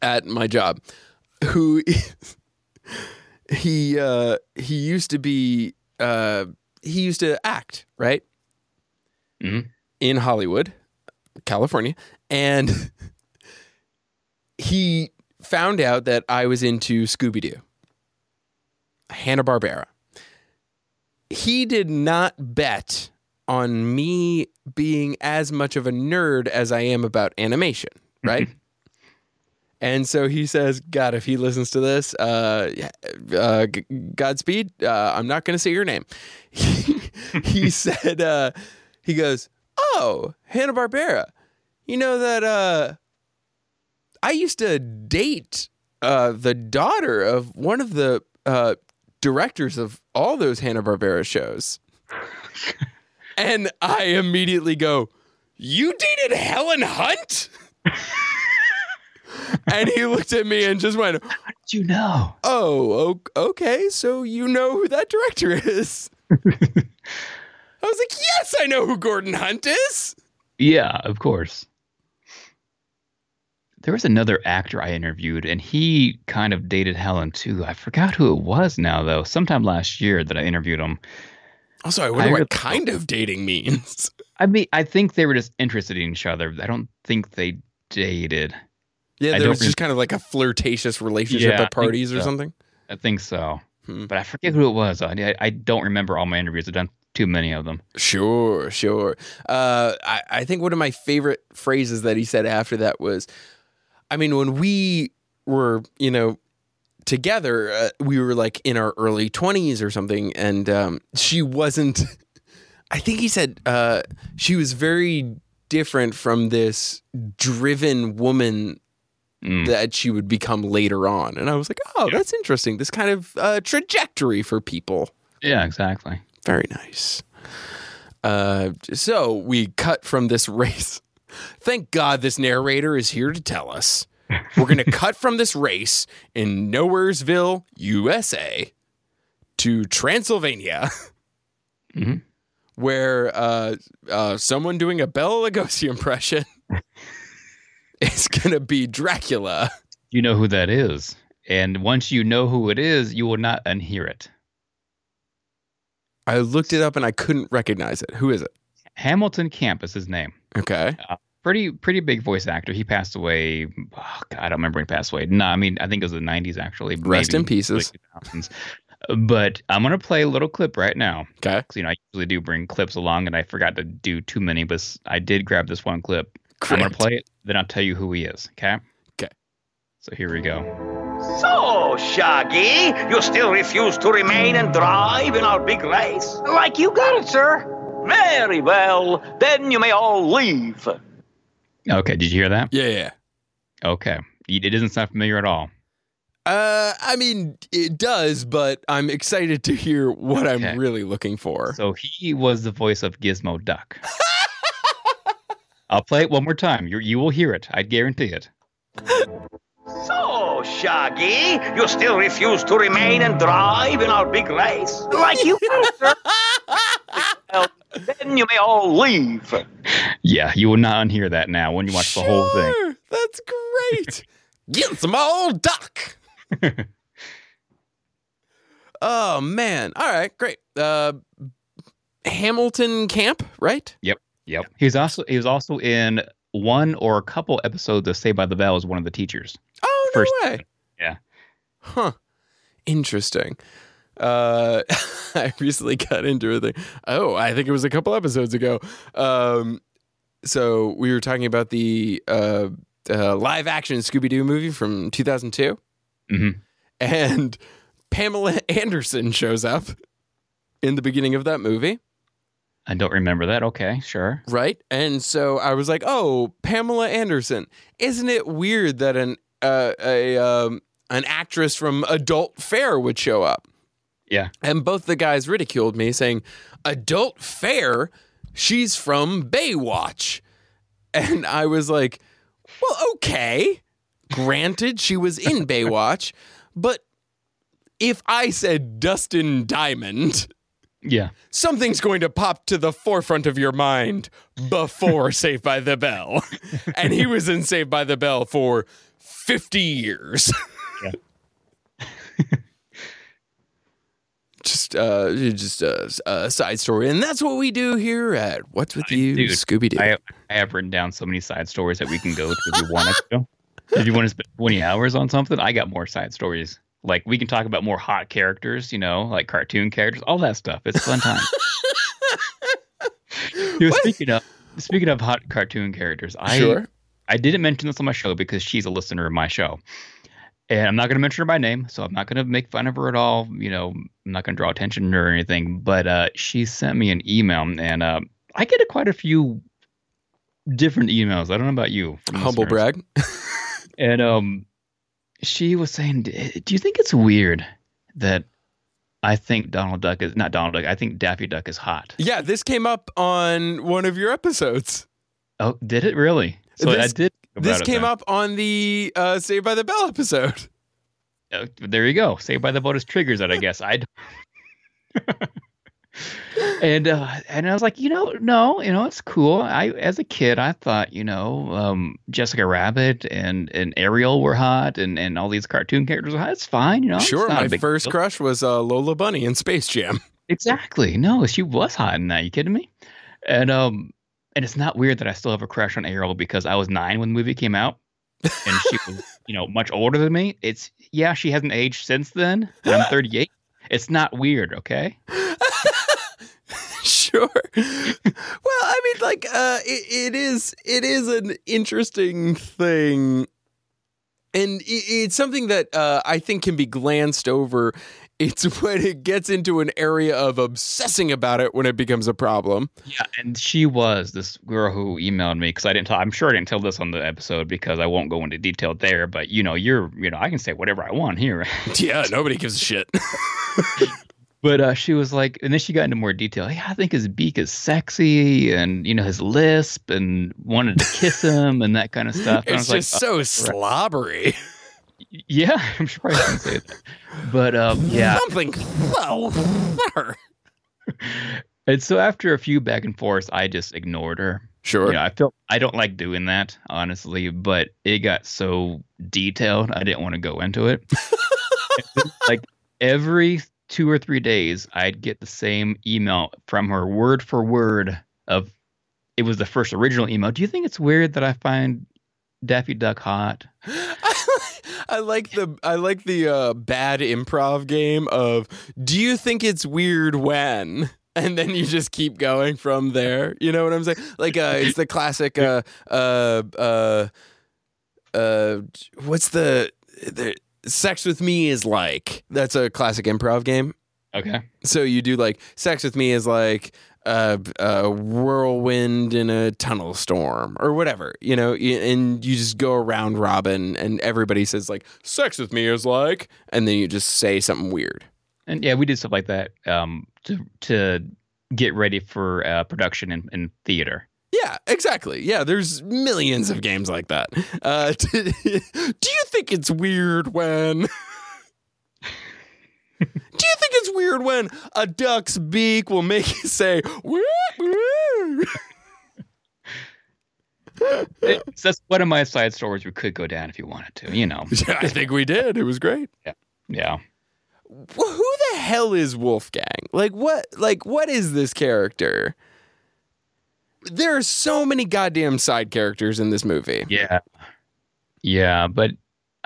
Speaker 1: at my job who he uh, he used to be uh, he used to act right
Speaker 2: Mhm.
Speaker 1: in Hollywood, California, and he found out that I was into Scooby Doo, Hanna Barbera. He did not bet on me being as much of a nerd as I am about animation, right? and so he says, God, if he listens to this, uh, uh, g- Godspeed. Uh, I'm not going to say your name. he said, uh, he goes, Oh, Hanna Barbera. You know that uh, I used to date uh, the daughter of one of the uh, directors of all those Hanna Barbera shows. and I immediately go, You dated Helen Hunt? and he looked at me and just went,
Speaker 2: How did you know?
Speaker 1: Oh, okay. So you know who that director is? I was like, Yes, I know who Gordon Hunt is.
Speaker 2: Yeah, of course. There was another actor I interviewed, and he kind of dated Helen too. I forgot who it was now, though. Sometime last year that I interviewed him.
Speaker 1: Also, I wonder
Speaker 2: I
Speaker 1: what kind of dating means.
Speaker 2: I mean, I think they were just interested in each other. I don't think they dated.
Speaker 1: Yeah, there was just kind of like a flirtatious relationship
Speaker 2: Yeah,
Speaker 1: at parties or something.
Speaker 2: I think so,
Speaker 1: Hmm.
Speaker 2: but I forget who it was. I, I don't remember all my interviews. I've done too many of them.
Speaker 1: Sure, sure. Uh, I, I think one of my favorite phrases that he said after that was, I mean, when we were, you know, together, uh, we were like in our early 20s or something, and um, she wasn't, I think he said uh, she was very different from this driven woman
Speaker 2: Mm.
Speaker 1: that she would become later on. And I was like, oh, that's interesting. This kind of uh, trajectory for people.
Speaker 2: Yeah, exactly.
Speaker 1: Very nice. Uh, so we cut from this race. Thank God this narrator is here to tell us. We're going to cut from this race in Nowheresville, USA, to Transylvania,
Speaker 2: Mhm.
Speaker 1: where uh, uh, someone doing a Bela Lugosi impression is going to be Dracula.
Speaker 2: You know who that is, and once you know who it is, you will not unhear it.
Speaker 1: I looked it up and I couldn't recognize it. Who is it?
Speaker 2: Hamilton Camp is his name.
Speaker 1: Okay.
Speaker 2: Pretty pretty big voice actor. He passed away. Oh God, I don't remember when he passed away. No, I mean I think it was the '90s actually.
Speaker 1: Rest
Speaker 2: maybe
Speaker 1: in pieces.
Speaker 2: late 2000s. But I'm gonna play a little clip right now.
Speaker 1: Okay.
Speaker 2: 'Cause, you know I usually do bring clips along, and I forgot to do too many, but I did grab this one clip. I'm gonna play it, then I'll tell you who he is. Okay.
Speaker 1: Okay.
Speaker 2: So here we go.
Speaker 3: So, Shaggy, you still refuse to remain and drive in our big race? Like you got it, sir. Very well. Then you may all leave.
Speaker 2: Okay. Did you hear that?
Speaker 1: Yeah, yeah.
Speaker 2: Okay. It doesn't sound familiar at all.
Speaker 1: Uh, I mean, it does, but I'm excited to hear what
Speaker 2: Okay.
Speaker 1: I'm really looking for.
Speaker 2: So he was the voice of Gizmoduck. I'll play it one more time. You you will hear it. I guarantee it.
Speaker 3: So, Shaggy, you still refuse to remain and drive in our big race? Like you got it, sir. well, then you may all leave.
Speaker 2: Yeah, you will not unhear that now when you watch the whole thing.
Speaker 1: Sure, That's great. Get some old duck. oh man! All right, great. Uh, Hamilton Camp, right?
Speaker 2: Yep. Yep. He's also he was also in one or a couple episodes of Saved by the Bell as one of the teachers.
Speaker 1: Oh no
Speaker 2: First-
Speaker 1: way!
Speaker 2: yeah.
Speaker 1: Huh. Interesting. Uh, I recently got into a thing. Oh, I think it was a couple episodes ago. Um, so we were talking about the uh, uh, live action Scooby Doo movie from 2002,
Speaker 2: Mhm.
Speaker 1: and Pamela Anderson shows up in the beginning of that movie,
Speaker 2: I don't remember that. Okay, sure.
Speaker 1: right? And so I was like, "Oh, Pamela Anderson! Isn't it weird that an uh, a um, an actress from Adult Fair would show up?"
Speaker 2: Yeah.
Speaker 1: And both the guys ridiculed me, saying, Adult Fair? She's from Baywatch. And I was like, Well, okay. Granted, she was in Baywatch, but if I said Dustin Diamond,
Speaker 2: Yeah.
Speaker 1: something's going to pop to the forefront of your mind before Saved by the Bell. And he was in Saved by the Bell for 50 years. Just uh just a, a side story and that's what we do here at what's with
Speaker 2: I-
Speaker 1: you
Speaker 2: dude,
Speaker 1: scooby-doo
Speaker 2: I I have written down so many side stories that we can go to if you want to. If you want to spend 20 hours on something, I got more side stories. Like we can talk about more hot characters, you know, like cartoon characters, all that stuff. It's a fun time. You know, speaking of speaking of hot cartoon characters, I
Speaker 1: sure.
Speaker 2: I didn't mention this on my show because she's a listener of my show. And I'm not going to mention her by name, so I'm not going to make fun of her at all. You know, I'm not going to draw attention to her or anything. But uh, she sent me an email, and uh, I get a, quite a few different emails. I don't know about you. from
Speaker 1: Humble
Speaker 2: listeners.
Speaker 1: brag.
Speaker 2: And um, she was saying, "Do you think it's weird that I think Donald Duck is not Donald Duck? I think Daffy Duck is hot."
Speaker 1: Yeah, this came up on one of your episodes.
Speaker 2: Oh, did it really? So
Speaker 1: This-
Speaker 2: I did.
Speaker 1: This came
Speaker 2: then.
Speaker 1: up on the uh, Saved by the Bell episode.
Speaker 2: Uh, there you go. Saved by the Bell just triggers it, I guess. I. and uh, and I was like, you know, no, you know, it's cool. I as a kid, I thought, you know, um, Jessica Rabbit and and Ariel were hot, and and all these cartoon characters were hot. It's fine, you know.
Speaker 1: sure, my first
Speaker 2: deal.
Speaker 1: crush was uh, Lola Bunny in Space Jam.
Speaker 2: Exactly. No, she was hot in that. You kidding me? And um, and it's not weird that I still have a crush on Ariel because I was nine when the movie came out, and she was, you know, much older than me. It's yeah, she hasn't aged since then. I'm 38. It's not weird, okay?
Speaker 1: sure. well, I mean, like, uh, it, it is it is an interesting thing, and it's something that uh, I think can be glanced over. It's when it gets into an area of obsessing about it when it becomes a problem.
Speaker 2: Yeah, and she was this girl who emailed me because I didn't tell. I'm sure I didn't tell this on the episode because I won't go into detail there. But you know, you're you know, I can say whatever I want here.
Speaker 1: Yeah, nobody gives a shit.
Speaker 2: But uh, she was like, and then she got into more detail. Yeah, I think his beak is sexy, and you know his lisp, and wanted to kiss him, and that kind of stuff. And
Speaker 1: it's
Speaker 2: was
Speaker 1: just
Speaker 2: like,
Speaker 1: so slobbery.
Speaker 2: Yeah, I'm sure I can say that. But um, yeah,
Speaker 1: Something. Well, her.
Speaker 2: and so after a few back and forth, I just ignored her.
Speaker 1: Sure.
Speaker 2: Yeah, I felt I don't like doing that honestly, but it got so detailed, I didn't want to go into it. like every two or three days, I'd get the same email from her, word for word. Of it was the first original email. Do you think it's weird that I find Daffy Duck hot?
Speaker 1: I like the I like the uh, bad improv game of do you think it's weird when and then you just keep going from there. You know what I'm saying? Like uh, it's the classic uh uh uh uh what's the the sex with me is like that's a classic improv game.
Speaker 2: Okay.
Speaker 1: So you do like sex with me is like a, a whirlwind in a tunnel storm or whatever, you know, and you just go around Robin and everybody says like sex with me is like, and then you just say something weird.
Speaker 2: And yeah, we did stuff like that um, to to get ready for uh, production in, in theater.
Speaker 1: Yeah, exactly. Yeah, there's millions of games like that. Uh, do you think it's weird when? Do you weird when a duck's beak will make you say "woo, woo"?
Speaker 2: It's, that's one of my side stories we could go down if you wanted to, you know.
Speaker 1: Yeah, I think we did. It was great.
Speaker 2: Yeah. Yeah.
Speaker 1: Well, who the hell is Wolfgang? Like what like what is this character? There are so many goddamn side characters in this movie.
Speaker 2: Yeah. Yeah, but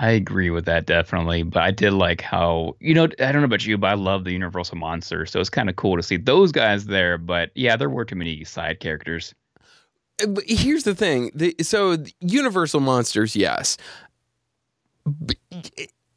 Speaker 2: I agree with that definitely. But I did like how you know, I don't know about you, but I love the Universal Monster, so it's kind of cool to see those guys there. But yeah, there were too many side characters.
Speaker 1: Uh, But here's the thing. The, so Universal Monsters, yes.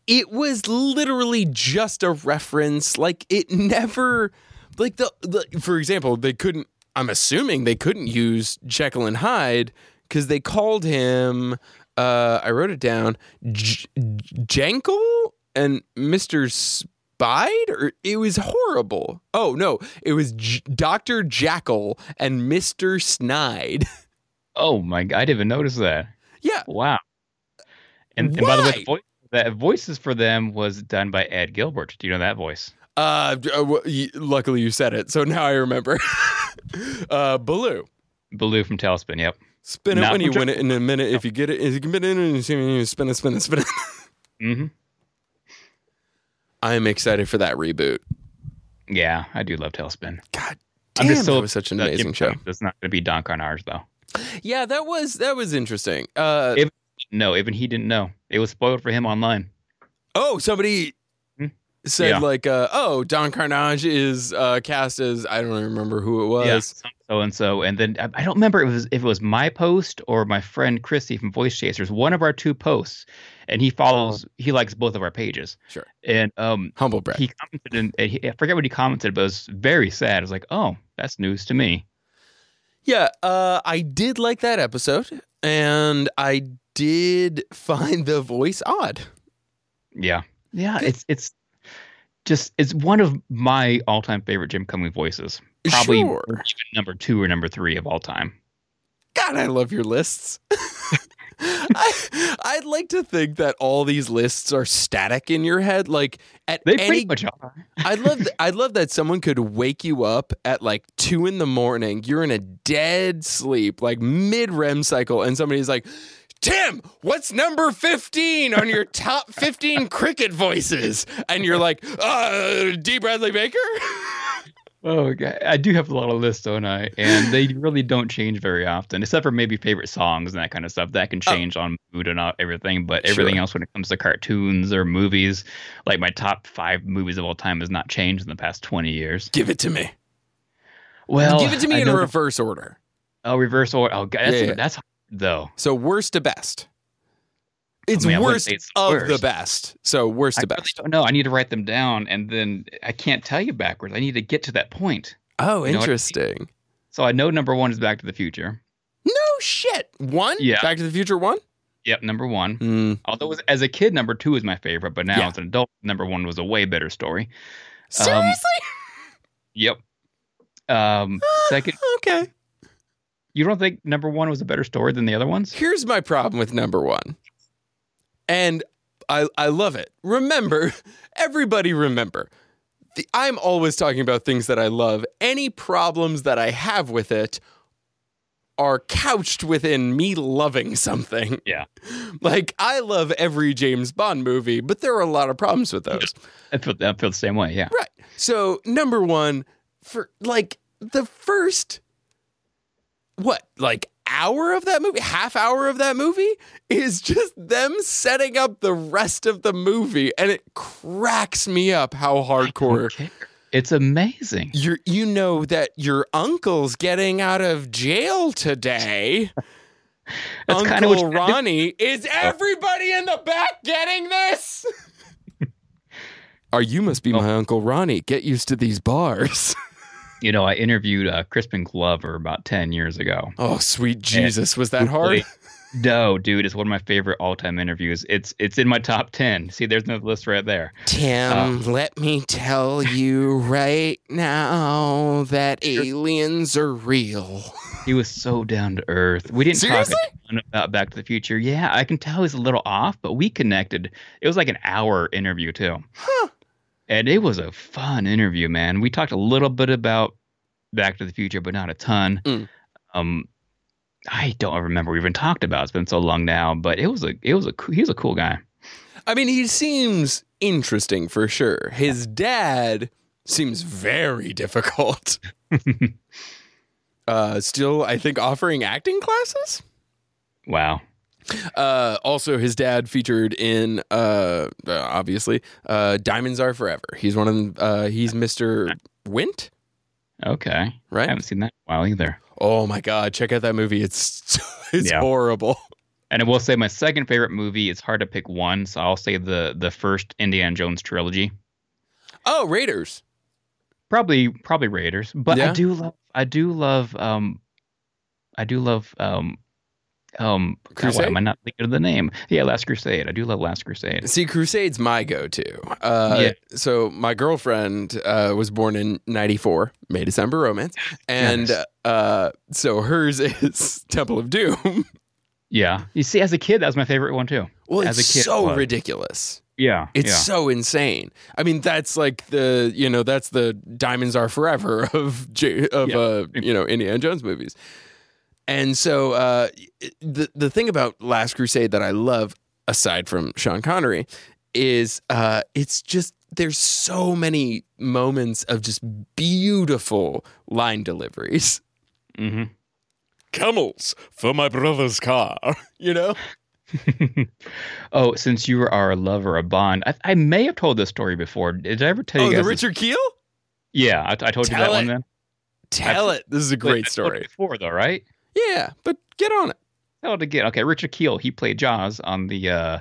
Speaker 1: It- was literally just a reference. Like it never like the, the for example, they couldn't I'm assuming they couldn't use Jekyll and Hyde cuz they called him uh I wrote it down J- Jankel and Mr. Spide or it was horrible. Oh no, it was J- Dr. Jackal and Mr. Snide.
Speaker 2: Oh my god, I didn't even notice that.
Speaker 1: Yeah.
Speaker 2: Wow. And, and by the way, the, voice, the voices for them was done by Ed Gilbert. Do you know that voice?
Speaker 1: Uh, uh, luckily you said it, so now I remember. uh, Baloo.
Speaker 2: Baloo from TaleSpin. Yep.
Speaker 1: Spin it
Speaker 2: Not
Speaker 1: when you win it in a minute. If you get it, if you can get it in, you spin it, spin it, spin it.
Speaker 2: hmm
Speaker 1: I am excited for that reboot.
Speaker 2: Yeah, I do love TaleSpin.
Speaker 1: God
Speaker 2: I'm
Speaker 1: damn,
Speaker 2: just so
Speaker 1: that was such an amazing show.
Speaker 2: It's not going to be Don Karnage though.
Speaker 1: Yeah, that was that was interesting. Uh,
Speaker 2: No, even he didn't know. It was spoiled for him online.
Speaker 1: oh, somebody? Said
Speaker 2: Yeah.
Speaker 1: like, uh, oh, Don Karnage is uh, cast as I don't remember who it was.
Speaker 2: Yeah, so and so, and then I, I don't remember if it was if it was my post or my friend Christy from Voice Chasers, one of our two posts, and he follows, he likes both of our pages,
Speaker 1: Sure.
Speaker 2: and um,
Speaker 1: Humble brag.
Speaker 2: he commented, and, and he, I forget what he commented, but it was very sad. I was like, oh, that's news to me.
Speaker 1: Yeah, uh, I did like that episode, and I did find the voice odd.
Speaker 2: Yeah, yeah, it's it's just it's one of my all time favorite Jim Cummings voices. Probably
Speaker 1: Sure.
Speaker 2: number two or number three of all time.
Speaker 1: God, I love your lists. I, I'd like to think that all these lists are static in your head. Like at
Speaker 2: They
Speaker 1: any,
Speaker 2: pretty much are.
Speaker 1: I'd love, th- I'd love that someone could wake you up at like two in the morning. You're in a dead sleep, like mid REM cycle, and somebody's like, "Tim, what's number fifteen on your top fifteen cricket voices?" And you're like, "Uh, D. Bradley Baker."
Speaker 2: Oh. I do have a lot of lists, don't I? And they really don't change very often, except for maybe favorite songs and that kind of stuff. That can change on mood and everything. But everything
Speaker 1: Sure.
Speaker 2: else, when it comes to cartoons or movies, like my top five movies of all time, has not changed in the past twenty years.
Speaker 1: Give it to me.
Speaker 2: Well,
Speaker 1: Give it to me
Speaker 2: I
Speaker 1: in reverse order.
Speaker 2: Oh, reverse order. Oh, God, that's
Speaker 1: Yeah, yeah.
Speaker 2: that's though.
Speaker 1: So worst to best. It's
Speaker 2: I wouldn't
Speaker 1: worst
Speaker 2: it's
Speaker 1: of
Speaker 2: worst.
Speaker 1: the best. So worst
Speaker 2: I
Speaker 1: to
Speaker 2: really
Speaker 1: best.
Speaker 2: don't know. I need to write them down, and then I can't tell you backwards. I need to get to that point.
Speaker 1: Oh,
Speaker 2: You what I mean?
Speaker 1: interesting.
Speaker 2: So I know number one is Back to the Future.
Speaker 1: No shit. One?
Speaker 2: Yeah.
Speaker 1: Back to the Future one?
Speaker 2: Yep, number one.
Speaker 1: Mm,
Speaker 2: Although was, as a kid, number two was my favorite, but now
Speaker 1: Yeah.
Speaker 2: as an adult, number one was a way better story.
Speaker 1: seriously?
Speaker 2: Yep. Um, second,
Speaker 1: okay.
Speaker 2: You don't think number one was a better story than the other ones?
Speaker 1: Here's my problem with number one. And I I love it. Remember, everybody remember. The, I'm always talking about things that I love. Any problems that I have with it are couched within me loving something.
Speaker 2: Yeah.
Speaker 1: Like I love every James Bond movie, but there are a lot of problems with those.
Speaker 2: I feel, I feel the same way. Yeah.
Speaker 1: Right. So number one, for like the first what, like hour of that movie, half hour of that movie is just them setting up the rest of the movie, and it cracks me up how hardcore
Speaker 2: It's amazing.
Speaker 1: you you know that your uncle's getting out of jail today.
Speaker 2: That's
Speaker 1: Uncle
Speaker 2: you do.
Speaker 1: Ronnie. Is everybody in the back getting this? Or you must be
Speaker 2: Oh.
Speaker 1: my Uncle Ronnie. Get used to these bars.
Speaker 2: You know, I interviewed uh, Crispin Glover about 10 years ago.
Speaker 1: Oh, sweet Jesus. Was that hard?
Speaker 2: No, dude, it's one of my favorite all-time interviews. It's it's in my top 10. See, there's no list right there.
Speaker 1: Tim,
Speaker 2: Um,
Speaker 1: let me tell you right now that aliens are real.
Speaker 2: He was so down to earth. We didn't
Speaker 1: Seriously?
Speaker 2: talk about Back to the Future. Yeah, I can tell he's a little off, but we connected. It was like an hour interview too.
Speaker 1: Huh.
Speaker 2: And it was a fun interview, man. We talked a little bit about Back to the Future, but not a ton.
Speaker 1: Mm.
Speaker 2: Um, I don't remember we even talked about. it. It's been so long now, but it was a it was a coo- he was a cool guy.
Speaker 1: I mean, he seems interesting for sure. His dad seems very difficult. uh, still, I think, offering acting classes.
Speaker 2: Wow.
Speaker 1: Uh, also, his dad featured in, uh, uh, obviously, uh, Diamonds Are Forever. He's one of them. Uh, he's Mr. Wint,
Speaker 2: Okay.
Speaker 1: Right.
Speaker 2: I haven't seen that in a while either.
Speaker 1: Oh my God, check out that movie. It's it's
Speaker 2: Yeah.
Speaker 1: horrible.
Speaker 2: And I will say my second favorite movie. It's hard to pick one, so I'll say the the first Indiana Jones trilogy.
Speaker 1: Oh, Raiders.
Speaker 2: Probably probably Raiders, but
Speaker 1: Yeah.
Speaker 2: I do love I do love um I do love um um God, why am I not thinking of the name? Yeah, Last Crusade. I do love Last Crusade.
Speaker 1: See, Crusade's my go-to. Uh,
Speaker 2: Yeah.
Speaker 1: So my girlfriend uh, was born in '94, May December romance, and
Speaker 2: Nice.
Speaker 1: uh, so hers is Temple of Doom.
Speaker 2: Yeah, you see, as a kid, that was my favorite one too.
Speaker 1: well,
Speaker 2: As
Speaker 1: it's
Speaker 2: a kid,
Speaker 1: so
Speaker 2: was.
Speaker 1: ridiculous.
Speaker 2: Yeah,
Speaker 1: It's
Speaker 2: yeah.
Speaker 1: so insane. I mean, that's like the you know that's the Diamonds Are Forever of J- of
Speaker 2: Yeah.
Speaker 1: uh, you know Indiana Jones movies. And so uh, the the thing about Last Crusade that I love, aside from Sean Connery, is uh, it's just there's so many moments of just beautiful line deliveries.
Speaker 2: hmm
Speaker 1: Camels for my brother's car, you know.
Speaker 2: oh, since you are a lover of Bond, I, I may have told this story before. Did I ever tell
Speaker 1: Oh,
Speaker 2: you
Speaker 1: the
Speaker 2: guys? this-
Speaker 1: Richard Kiel.
Speaker 2: Yeah, I, I told you
Speaker 1: Tell
Speaker 2: that one then.
Speaker 1: Tell it. This is a great
Speaker 2: I've told it
Speaker 1: story.
Speaker 2: Before though, right?
Speaker 1: Yeah, but get on it.
Speaker 2: Tell it again. Okay, Richard Kiel. He played Jaws on the uh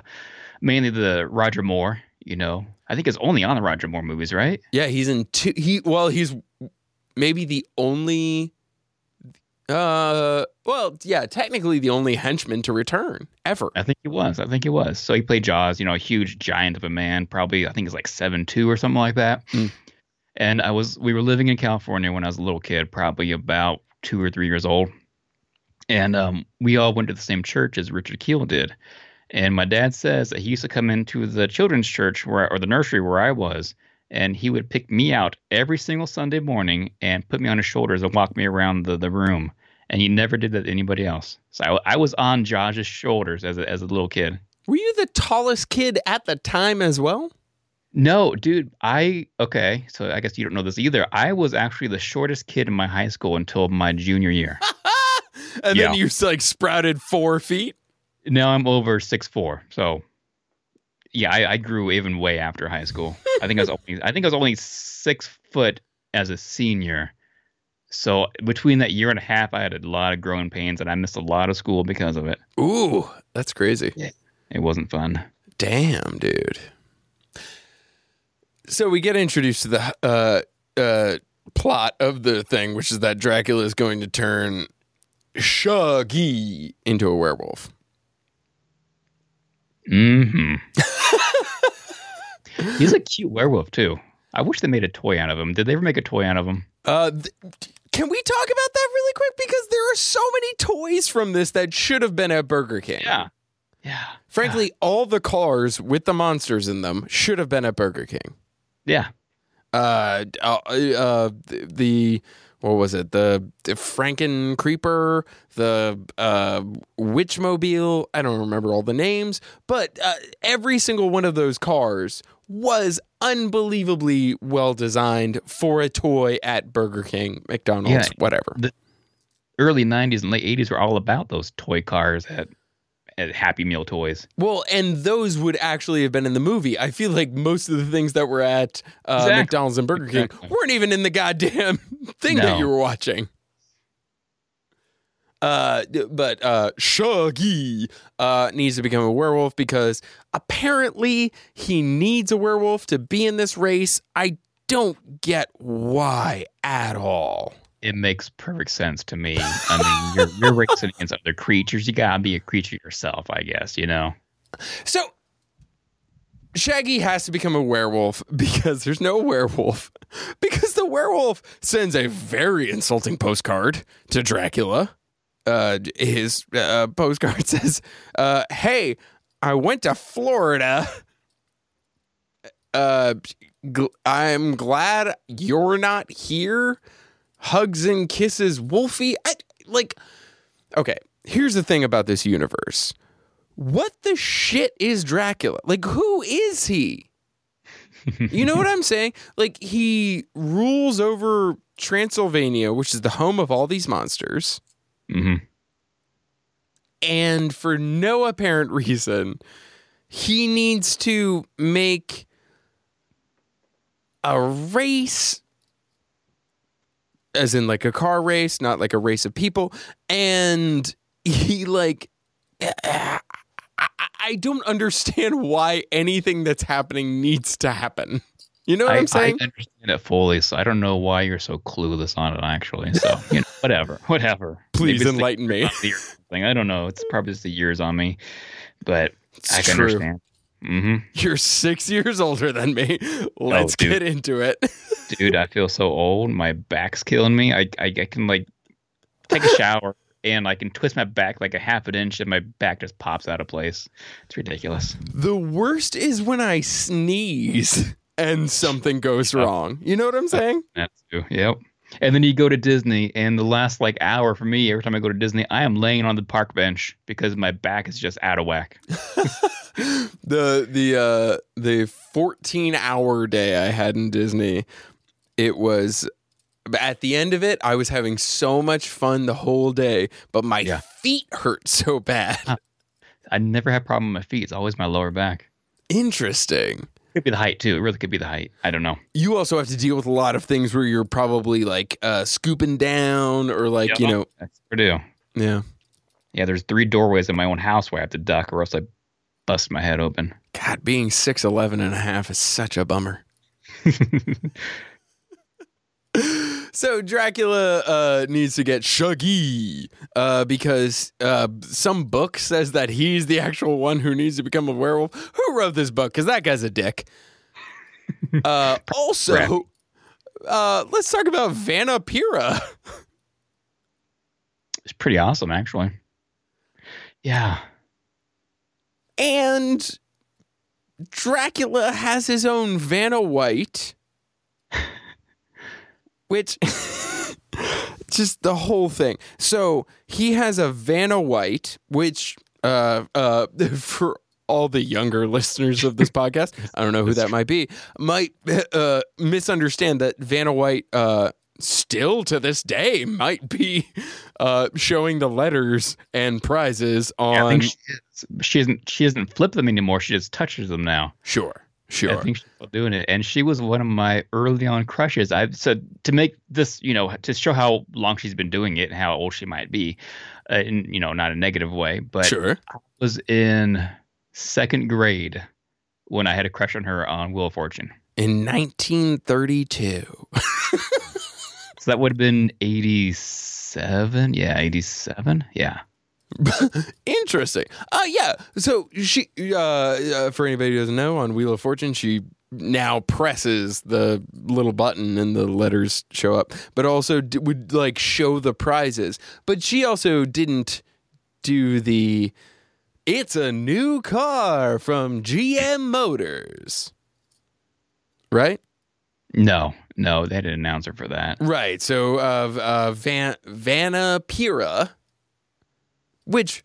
Speaker 2: mainly the Roger Moore. You know, I think it's only on the Roger Moore movies, right?
Speaker 1: Yeah, he's in two. He well, he's maybe the only. Uh, well, yeah, technically the only henchman to return ever.
Speaker 2: I think he was. I think he was. So he played Jaws. You know, a huge giant of a man. Probably I think it's like seven two or something like that.
Speaker 1: Mm.
Speaker 2: And I was we were living in California when I was a little kid, probably about two or three years old. And um, we all went to the same church as Richard Kiel did. And my dad says that he used to come into the children's church where or the nursery where I was, and he would pick me out every single Sunday morning and put me on his shoulders and walk me around the, the room. And he never did that to anybody else. So I, I was on Jaws's shoulders as a, as a little kid.
Speaker 1: Were you the tallest kid at the time as well?
Speaker 2: No, dude, I okay, so I guess you don't know this either. I was actually the shortest kid in my high school until my junior year.
Speaker 1: and
Speaker 2: Yeah.
Speaker 1: then you like sprouted four feet.
Speaker 2: now I'm over six four. So yeah, I, I grew even way after high school. I think I was only I think I was only six foot as a senior. So between that year and a half, I had a lot of growing pains, and I missed a lot of school because of it.
Speaker 1: Ooh, that's crazy.
Speaker 2: It wasn't fun.
Speaker 1: Damn, dude. So we get introduced to the uh, uh, plot of the thing, which is that Dracula is going to turn Shaggy into a werewolf.
Speaker 2: hmm He's a cute werewolf too. I wish they made a toy out of him. Did they ever make a toy out of him?
Speaker 1: Uh, th- can we talk about that really quick? Because there are so many toys from this that should have been at Burger King.
Speaker 2: Yeah. Yeah.
Speaker 1: Frankly, all the cars with the monsters in them should have been at Burger King.
Speaker 2: Yeah.
Speaker 1: uh, uh, uh the, the what was it the, the Franken Creeper, the uh, Witchmobile. I don't remember all the names, but uh, every single one of those cars was unbelievably well designed for a toy at Burger King, McDonald's,
Speaker 2: Yeah.
Speaker 1: whatever.
Speaker 2: Early 90s and late 80s were all about those toy cars at, at Happy Meal toys.
Speaker 1: Well, and those would actually have been in the movie. I feel like most of the things that were at uh,
Speaker 2: Exactly.
Speaker 1: McDonald's and Burger King
Speaker 2: Exactly.
Speaker 1: weren't even in the goddamn thing that you were watching. Uh, but uh, Shaggy uh, needs to become a werewolf because apparently he needs a werewolf to be in this race. I don't get why at all.
Speaker 2: It makes perfect sense to me. I mean, you're, you're racing against other creatures. You gotta be a creature yourself, I guess, you know?
Speaker 1: So Shaggy has to become a werewolf because there's no werewolf. Because the werewolf sends a very insulting postcard to Dracula. Uh, his uh, postcard says, uh, "Hey, I went to Florida. Uh, gl- I'm glad you're not here. Hugs and kisses, Wolfie. I, like, okay. Here's the thing about this universe." What the shit is Dracula? Like, who is he? You know what I'm saying? Like, he rules over Transylvania, which is the home of all these monsters,
Speaker 2: hmm
Speaker 1: and for no apparent reason, he needs to make a race. As in, like a car race, not like a race of people. And he, like, I, I don't understand why anything that's happening needs to happen. You know what I, am saying?
Speaker 2: I understand it fully, so I don't know why you're so clueless on it, actually. So, you know, whatever, whatever.
Speaker 1: Please
Speaker 2: Maybe it's the
Speaker 1: enlighten me.
Speaker 2: years on me or something. I don't know. It's probably just the years on me, but
Speaker 1: It's
Speaker 2: I can
Speaker 1: true.
Speaker 2: understand. hmm
Speaker 1: You're six years older than me. Let's
Speaker 2: dude.
Speaker 1: get into it.
Speaker 2: Dude, I feel so old. My back's killing me. I, I, I can like take a shower and I can twist my back like a half an inch and my back just pops out of place. It's ridiculous.
Speaker 1: the worst is when I sneeze and something goes wrong. You know what I'm saying?
Speaker 2: That's true. Yep. And then you go to Disney, and the last like hour for me, every time I go to Disney, I am laying on the park bench because my back is just out of whack.
Speaker 1: the the uh the 14 hour day I had in Disney, it was at the end of it, I was having so much fun the whole day, but my
Speaker 2: Yeah.
Speaker 1: feet hurt so bad.
Speaker 2: I never have problem with my feet. It's always my lower back.
Speaker 1: Interesting.
Speaker 2: could be the height too. It really could be the height. I don't know.
Speaker 1: you also have to deal with a lot of things where you're probably like uh, scooping down or like you
Speaker 2: Yeah.
Speaker 1: know
Speaker 2: That's Purdue.
Speaker 1: yeah.
Speaker 2: Yeah, there's three doorways in my own house where I have to duck, or else I bust my head open.
Speaker 1: God, being 6'11 and a half is such a bummer. So Dracula uh, needs to get Shaggy uh, because uh, some book says that he's the actual one who needs to become a werewolf. Who wrote this book? Because that guy's a dick. Uh, also, uh, let's talk about Vanna Pira.
Speaker 2: It's pretty awesome, actually. Yeah.
Speaker 1: And Dracula has his own Vanna White, which just the whole thing. So he has a Vanna White, which uh uh for all the younger listeners of this podcast, I don't know who that might be, might uh misunderstand that Vanna White uh still to this day might be uh showing the letters and prizes
Speaker 2: Yeah, I
Speaker 1: on
Speaker 2: think she, is. she isn't. She doesn't flip them anymore. She just touches them now.
Speaker 1: Sure, sure.
Speaker 2: I think she's still doing it, and she was one of my early on crushes. I've said to make this, you know, to show how long she's been doing it and how old she might be, uh, in you know, not a negative way, but
Speaker 1: sure.
Speaker 2: I was in second grade when I had a crush on her on Wheel of Fortune.
Speaker 1: In 1932.
Speaker 2: So that would have been eighty-seven. Yeah, eighty-seven. Yeah.
Speaker 1: Interesting. Uh yeah. So she uh, uh for anybody who doesn't know on Wheel of Fortune she now presses the little button and the letters show up, but also d- would like show the prizes. But she also didn't do the it's a new car from GM Motors. Right?
Speaker 2: No, no, they had an announcer for that.
Speaker 1: Right. So uh, uh, Van Vanna Pira, which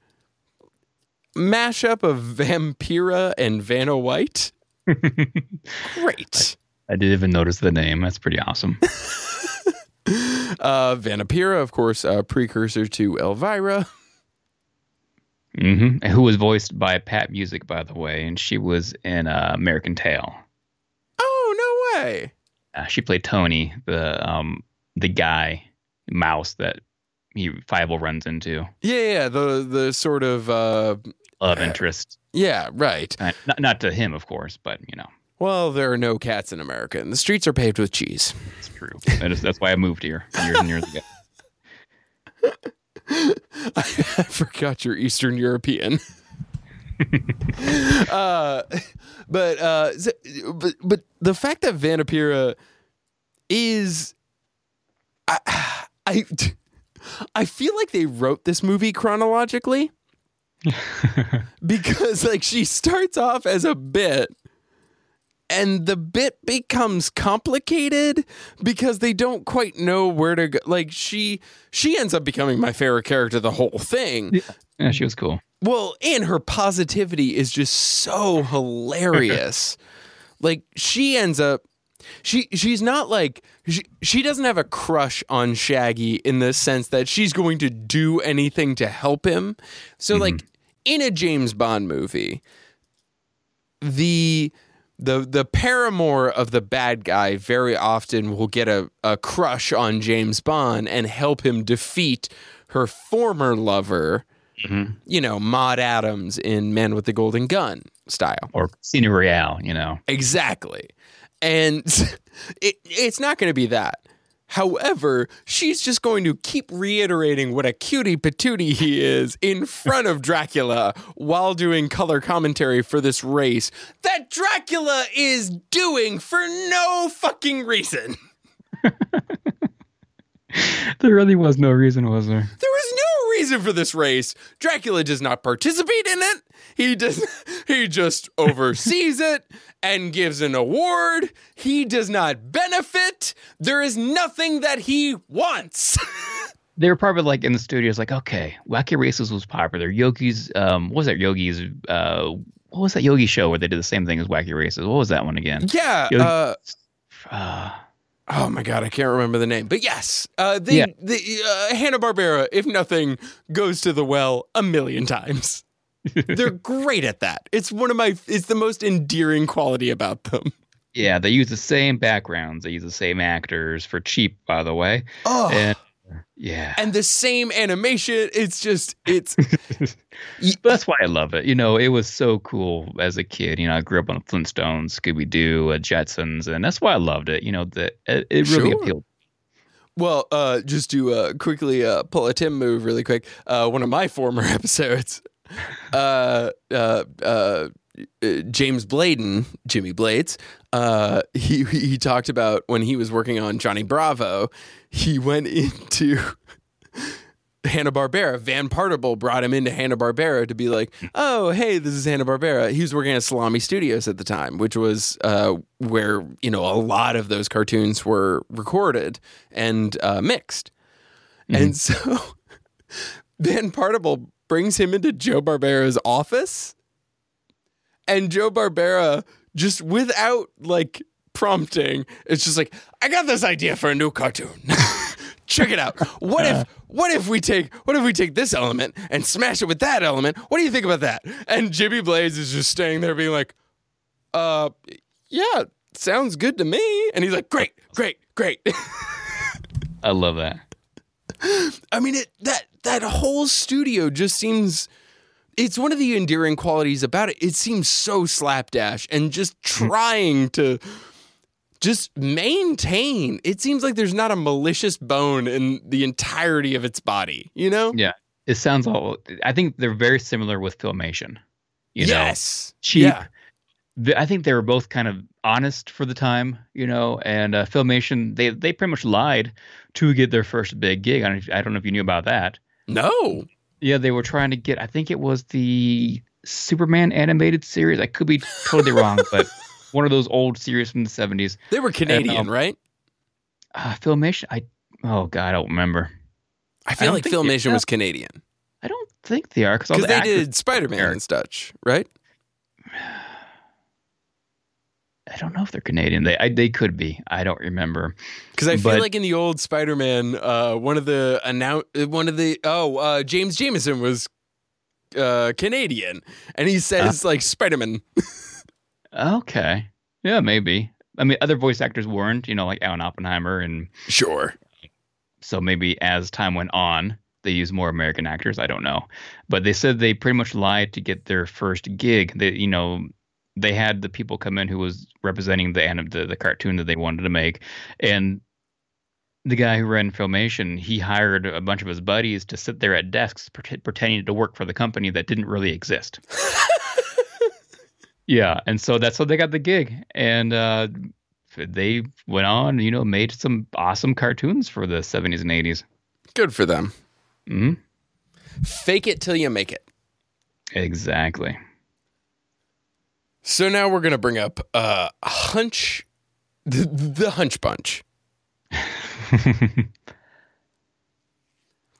Speaker 1: mashup of Vampira and Vanna White. Great.
Speaker 2: I didn't even notice the name. That's pretty awesome.
Speaker 1: Uh, of course, a precursor to Elvira.
Speaker 2: hmm Who was voiced by Pat Musick, by the way, and she was in uh, American Tail.
Speaker 1: Oh no way!
Speaker 2: Uh, she played Tony, the um the guy mouse that he Five runs into.
Speaker 1: Yeah, yeah. The the sort of uh,
Speaker 2: Love interest.
Speaker 1: yeah, right.
Speaker 2: Uh, not not to him, of course, but you know,
Speaker 1: Well, there are no cats in America, and the streets are paved with cheese.
Speaker 2: it's true. That is, that's why I moved here years and years ago.
Speaker 1: I forgot you're Eastern European. uh, but uh, but but the fact that Vanapira is, I, I I feel like they wrote this movie chronologically because like she starts off as a bit and the bit becomes complicated because they don't quite know where to go. Like she she ends up becoming my favorite character the whole thing.
Speaker 2: Yeah, she was cool.
Speaker 1: well and her positivity is just so hilarious. Like she ends up she she's not like she, she doesn't have a crush on Shaggy in the sense that she's going to do anything to help him. So like in a James Bond movie, the the the paramour of the bad guy very often will get a, a crush on James Bond and help him defeat her former lover,
Speaker 2: Mhm.
Speaker 1: you know, Maud Adams in Man with the Golden Gun style.
Speaker 2: Or Casino Royale, you know.
Speaker 1: Exactly. And it, it's not going to be that. However, she's just going to keep reiterating what a cutie patootie he is in front of Dracula while doing color commentary for this race that Dracula is doing for no fucking reason.
Speaker 2: There really was no reason, was there?
Speaker 1: There was no reason for this race. Dracula does not participate in it. He does he just oversees it and gives an award. He does not benefit. There is nothing that he wants.
Speaker 2: They were probably like in the studios, like, okay, Wacky Races was popular. Yogi's, um, what was that? Yogi's, uh, what was that Yogi show where they did the same thing as Wacky Races? What was that one again?
Speaker 1: yeah.
Speaker 2: Yogi-
Speaker 1: Uh,
Speaker 2: Uh,
Speaker 1: oh my god, I can't remember the name. But yes, uh, the,
Speaker 2: Yeah.
Speaker 1: the uh, Hanna Barbera, if nothing, goes to the well a million times. They're great at that. It's one of my it's the most endearing quality about them.
Speaker 2: Yeah, they use the same backgrounds. They use the same actors for cheap, by the way.
Speaker 1: Oh.
Speaker 2: And yeah,
Speaker 1: and the same animation. It's just it's
Speaker 2: that's why I love it. You know, it was so cool as a kid. You know, I grew up on Flintstones, Scooby Doo, uh, Jetsons, and that's why I loved it. You know, that it, it really
Speaker 1: Sure.
Speaker 2: appealed.
Speaker 1: Well, uh, just to uh, quickly uh, pull a Tim move really quick, uh, one of my former episodes, uh, James Bladen, Jimmy Blades, uh, he he talked about when he was working on Johnny Bravo, he went into Hanna Barbera. Van Partible brought him into Hanna Barbera to be like, "Oh, hey, this is Hanna Barbera." He was working at Salami Studios at the time, which was uh, where you know a lot of those cartoons were recorded and uh, mixed. And so Van Partible brings him into Joe Barbera's office, and Joe Barbera just without like prompting, it's just like, "I got this idea for a new cartoon." check it out. What if what if we take what if we take this element and smash it with that element? What do you think about that? And Jimmy Blaze is just staying there being like, uh yeah, sounds good to me. And he's like, Great, great, great.
Speaker 2: I love that.
Speaker 1: I mean it that that whole studio just seems it's one of the endearing qualities about it. It seems so slapdash and just trying to just maintain. It seems like there's not a malicious bone in the entirety of its body, you know?
Speaker 2: Yeah, it sounds all. I think they're very similar with Filmation. You know,
Speaker 1: yes.
Speaker 2: cheap.
Speaker 1: Yeah.
Speaker 2: The- I think they were both kind of honest for the time, you know, and uh, Filmation they they pretty much lied to get their first big gig. I don't, I don't know if you knew about that.
Speaker 1: No.
Speaker 2: Yeah, they were trying to get. I think it was the Superman animated series. I could be totally wrong, but one of those old series from the seventies.
Speaker 1: They were Canadian,
Speaker 2: um,
Speaker 1: right?
Speaker 2: Uh, Filmation. I oh god, I don't remember.
Speaker 1: I feel
Speaker 2: don't
Speaker 1: like Filmation was Canadian
Speaker 2: I don't think they are because the
Speaker 1: they
Speaker 2: actors-
Speaker 1: did Spider Man and such, right?
Speaker 2: I don't know if they're Canadian. They I, they could be. I don't remember.
Speaker 1: Because I feel like in the old Spider Man, uh, one of the annou- uh, one of the oh uh, James Jameson was uh, Canadian, and he says like Spider Man.
Speaker 2: Okay. Yeah, maybe. I mean, other voice actors weren't. You know, like Alan Oppenheimer, and
Speaker 1: Sure.
Speaker 2: so maybe as time went on, they used more American actors. I don't know, but they said they pretty much lied to get their first gig. They, you know, they had the people come in who was representing the anim- the the cartoon that they wanted to make, and the guy who ran Filmation, he hired a bunch of his buddies to sit there at desks pret- pretending to work for the company that didn't really exist. yeah, and so that's how they got the gig, and uh, they went on, you know, made some awesome cartoons for the 70s and 80s.
Speaker 1: Good for them.
Speaker 2: hmm
Speaker 1: Fake it till you make it.
Speaker 2: Exactly.
Speaker 1: So now we're gonna bring up uh, Hunch, the, the Hunch Bunch.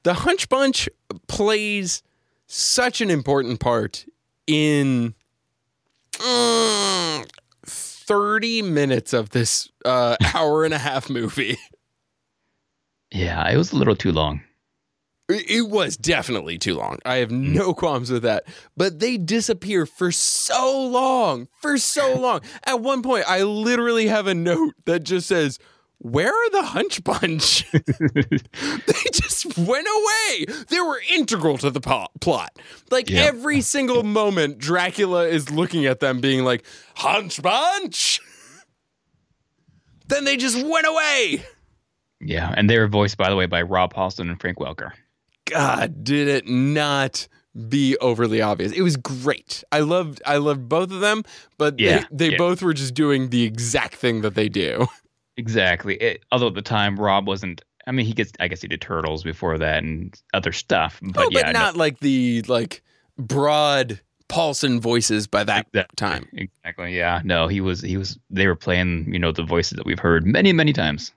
Speaker 1: The Hunch Bunch plays such an important part in mm, 30 minutes of this uh, hour and a half movie.
Speaker 2: yeah, it was a little too long.
Speaker 1: It was definitely too long. I have mm. no qualms with that. But they disappear for so long, for so long. At one point, I literally have a note that just says, Where are the Hunch Bunch? they just went away. They were integral to the po- plot. Like
Speaker 2: Yeah.
Speaker 1: every single moment, Dracula is looking at them, being like, Hunch Bunch. then they just went away.
Speaker 2: Yeah, and they were voiced, by the way, by Rob Paulsen and Frank Welker.
Speaker 1: God, did it not be overly obvious? It was great. I loved I loved both of them, but
Speaker 2: Yeah,
Speaker 1: they, they
Speaker 2: yeah.
Speaker 1: both were just doing the exact thing that they do.
Speaker 2: Exactly. It, although at the time, Rob wasn't. I mean, he gets. I guess he did Turtles before that and other stuff. But
Speaker 1: oh,
Speaker 2: yeah,
Speaker 1: but
Speaker 2: no,
Speaker 1: not like the like Rob Paulsen voices by that
Speaker 2: Exactly.
Speaker 1: time.
Speaker 2: Exactly. Yeah. No, he was. He was. They were playing. You know, the voices that we've heard many, many times.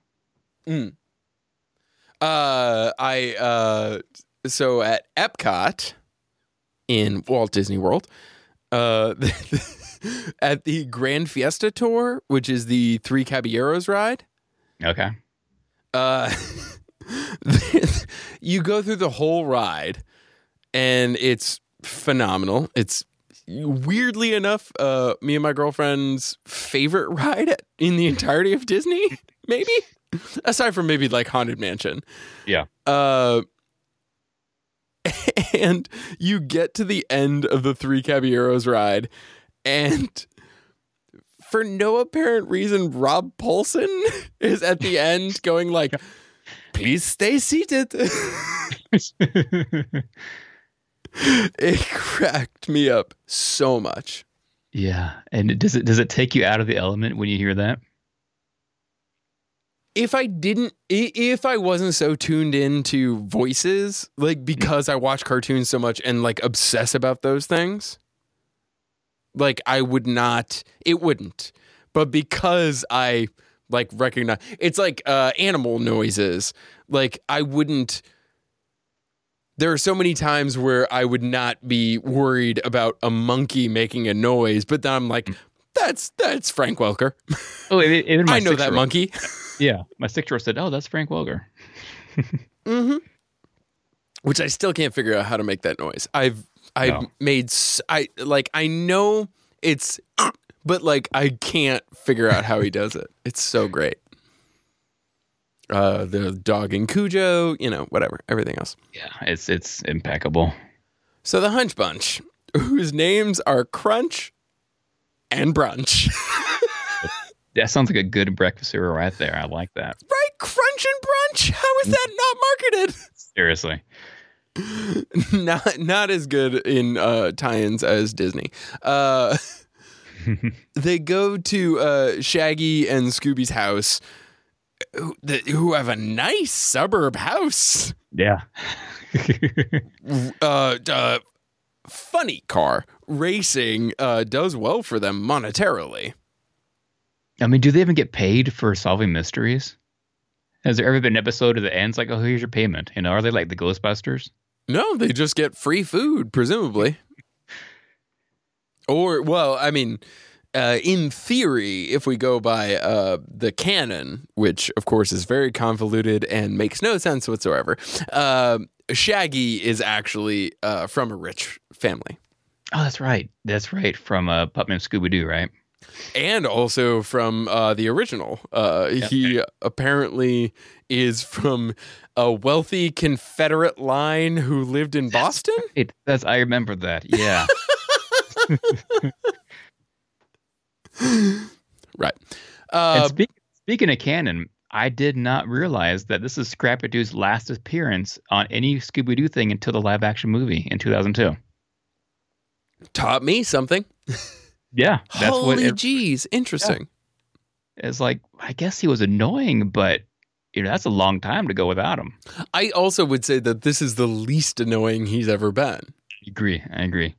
Speaker 2: Mm.
Speaker 1: Uh I uh so at Epcot in Walt Disney World, uh at the Grand Fiesta Tour, which is the Three Caballeros ride,
Speaker 2: Okay.
Speaker 1: uh, you go through the whole ride and it's phenomenal. It's weirdly enough, uh, me and my girlfriend's favorite ride in the entirety of Disney, maybe aside from maybe like Haunted Mansion.
Speaker 2: Yeah.
Speaker 1: Uh, and you get to the end of the Three Caballeros ride, and for no apparent reason, Rob Paulsen is at the end going like, "Please stay seated." it cracked me up so much.
Speaker 2: yeah, and does it does it take you out of the element when you hear that?
Speaker 1: If I didn't, if I wasn't so tuned into voices, like because I watch cartoons so much and like obsess about those things, like I would not, it wouldn't. But because I like recognize, it's like uh, animal noises. Like I wouldn't. There are so many times where I would not be worried about a monkey making a noise, but then I'm like, that's that's Frank Welker.
Speaker 2: Oh, even
Speaker 1: I know that monkey.
Speaker 2: Yeah, my six-year-old said, "Oh, that's Frank Welker."
Speaker 1: hmm Which I still can't figure out how to make that noise. I've I've
Speaker 2: No.
Speaker 1: made I like I know it's but like I can't figure out how he does it. It's so great. Uh the dog in Cujo, you know, whatever, everything else.
Speaker 2: Yeah, it's it's impeccable.
Speaker 1: So the Hunch Bunch, whose names are Crunch and Brunch.
Speaker 2: That sounds like a good breakfast cereal right there. I like that.
Speaker 1: right? Crunch and Brunch. How is that not marketed?
Speaker 2: Seriously.
Speaker 1: not not as good in uh, tie-ins as Disney. Uh, they go to uh, Shaggy and Scooby's house, who, the, who have a nice suburb house.
Speaker 2: Yeah.
Speaker 1: Uh, uh, funny car racing uh, does well for them monetarily.
Speaker 2: I mean, do they even get paid for solving mysteries? Has there ever been an episode that ends like, "Oh, here's your payment"? You know, are they like the Ghostbusters?
Speaker 1: No, they just get free food, presumably. or, well, I mean, uh, in theory, if we go by uh, the canon, which of course is very convoluted and makes no sense whatsoever, uh, Shaggy is actually uh, from a rich family.
Speaker 2: Oh, that's right. That's right. From uh, Pup Named Scooby Doo, right?
Speaker 1: And also from uh, the original. Uh, He apparently is from a wealthy Confederate line who lived in Boston.
Speaker 2: It, that's I remember that. Yeah.
Speaker 1: Right. Uh,
Speaker 2: speak, speaking of canon, I did not realize that this is Scrappy Doo's last appearance on any Scooby Doo thing until the live action movie in 2002.
Speaker 1: taught me something.
Speaker 2: Yeah, that's
Speaker 1: Holy
Speaker 2: what it,
Speaker 1: jeez, interesting.
Speaker 2: it's like. I guess he was annoying, but you know that's a long time to go without him.
Speaker 1: I also would say that this is the least annoying he's ever been.
Speaker 2: I agree. I agree.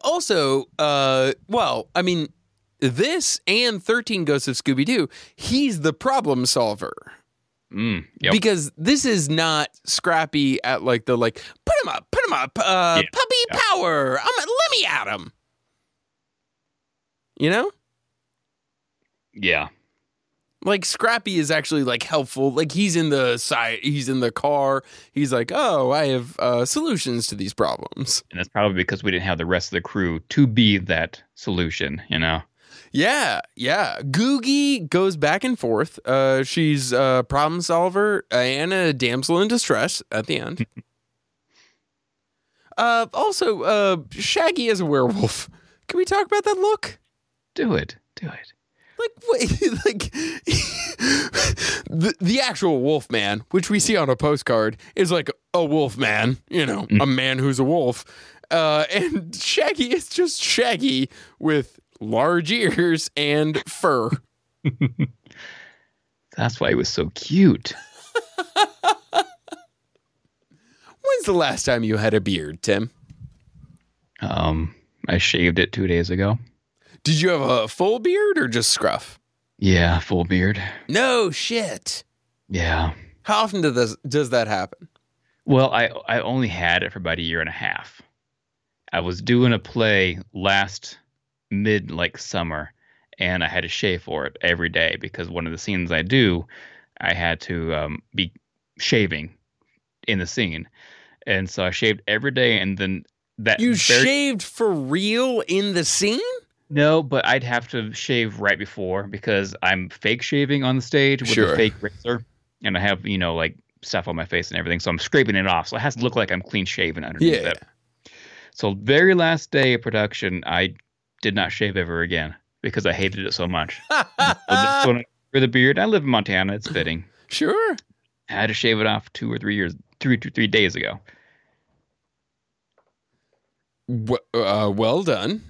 Speaker 1: Also, uh, well, I mean, this and 13 Ghosts of Scooby Doo, he's the problem solver.
Speaker 2: Mm, yep.
Speaker 1: Because this is not Scrappy at like the like, put him up, put him up, uh,
Speaker 2: Yeah.
Speaker 1: puppy
Speaker 2: Yeah.
Speaker 1: power. I'm, let me at him. You know?
Speaker 2: yeah.
Speaker 1: like Scrappy is actually like helpful. Like he's in the side, he's in the car. He's like, oh, I have uh, solutions to these problems.
Speaker 2: And that's probably because we didn't have the rest of the crew to be that solution, you know?
Speaker 1: Yeah, yeah. Googie goes back and forth. Uh, she's a problem solver and a damsel in distress at the end. uh, also, uh, Shaggy is a werewolf. Can we talk about that look?
Speaker 2: Do it. Do it.
Speaker 1: Like, wait, like the the actual wolf man, which we see on a postcard, is like a wolf man. You know, a man who's a wolf. Uh, and Shaggy is just Shaggy with large ears and fur.
Speaker 2: That's why he was so cute.
Speaker 1: When's the last time you had a beard, Tim?
Speaker 2: Um, I shaved it two days ago.
Speaker 1: Did you have a full beard or just scruff?
Speaker 2: Yeah, full beard.
Speaker 1: No shit.
Speaker 2: Yeah.
Speaker 1: How often does this, does that happen?
Speaker 2: Well, I I only had it for about a year and a half. I was doing a play last mid like summer, and I had to shave for it every day because one of the scenes I do, I had to um, be shaving in the scene, and so I shaved every day. And then that
Speaker 1: You
Speaker 2: very-
Speaker 1: shaved for real in the scene?
Speaker 2: No, but I'd have to shave right before because I'm fake shaving on the stage with
Speaker 1: Sure.
Speaker 2: a fake razor, and I have you know like stuff on my face and everything, so I'm scraping it off. So it has to look like I'm clean shaven underneath
Speaker 1: Yeah.
Speaker 2: it. So very last day of production, I did not shave ever again because I hated it so much. so for the beard, I live in Montana. It's fitting.
Speaker 1: sure.
Speaker 2: I had to shave it off two or three years, three two three days ago.
Speaker 1: W- uh, well done.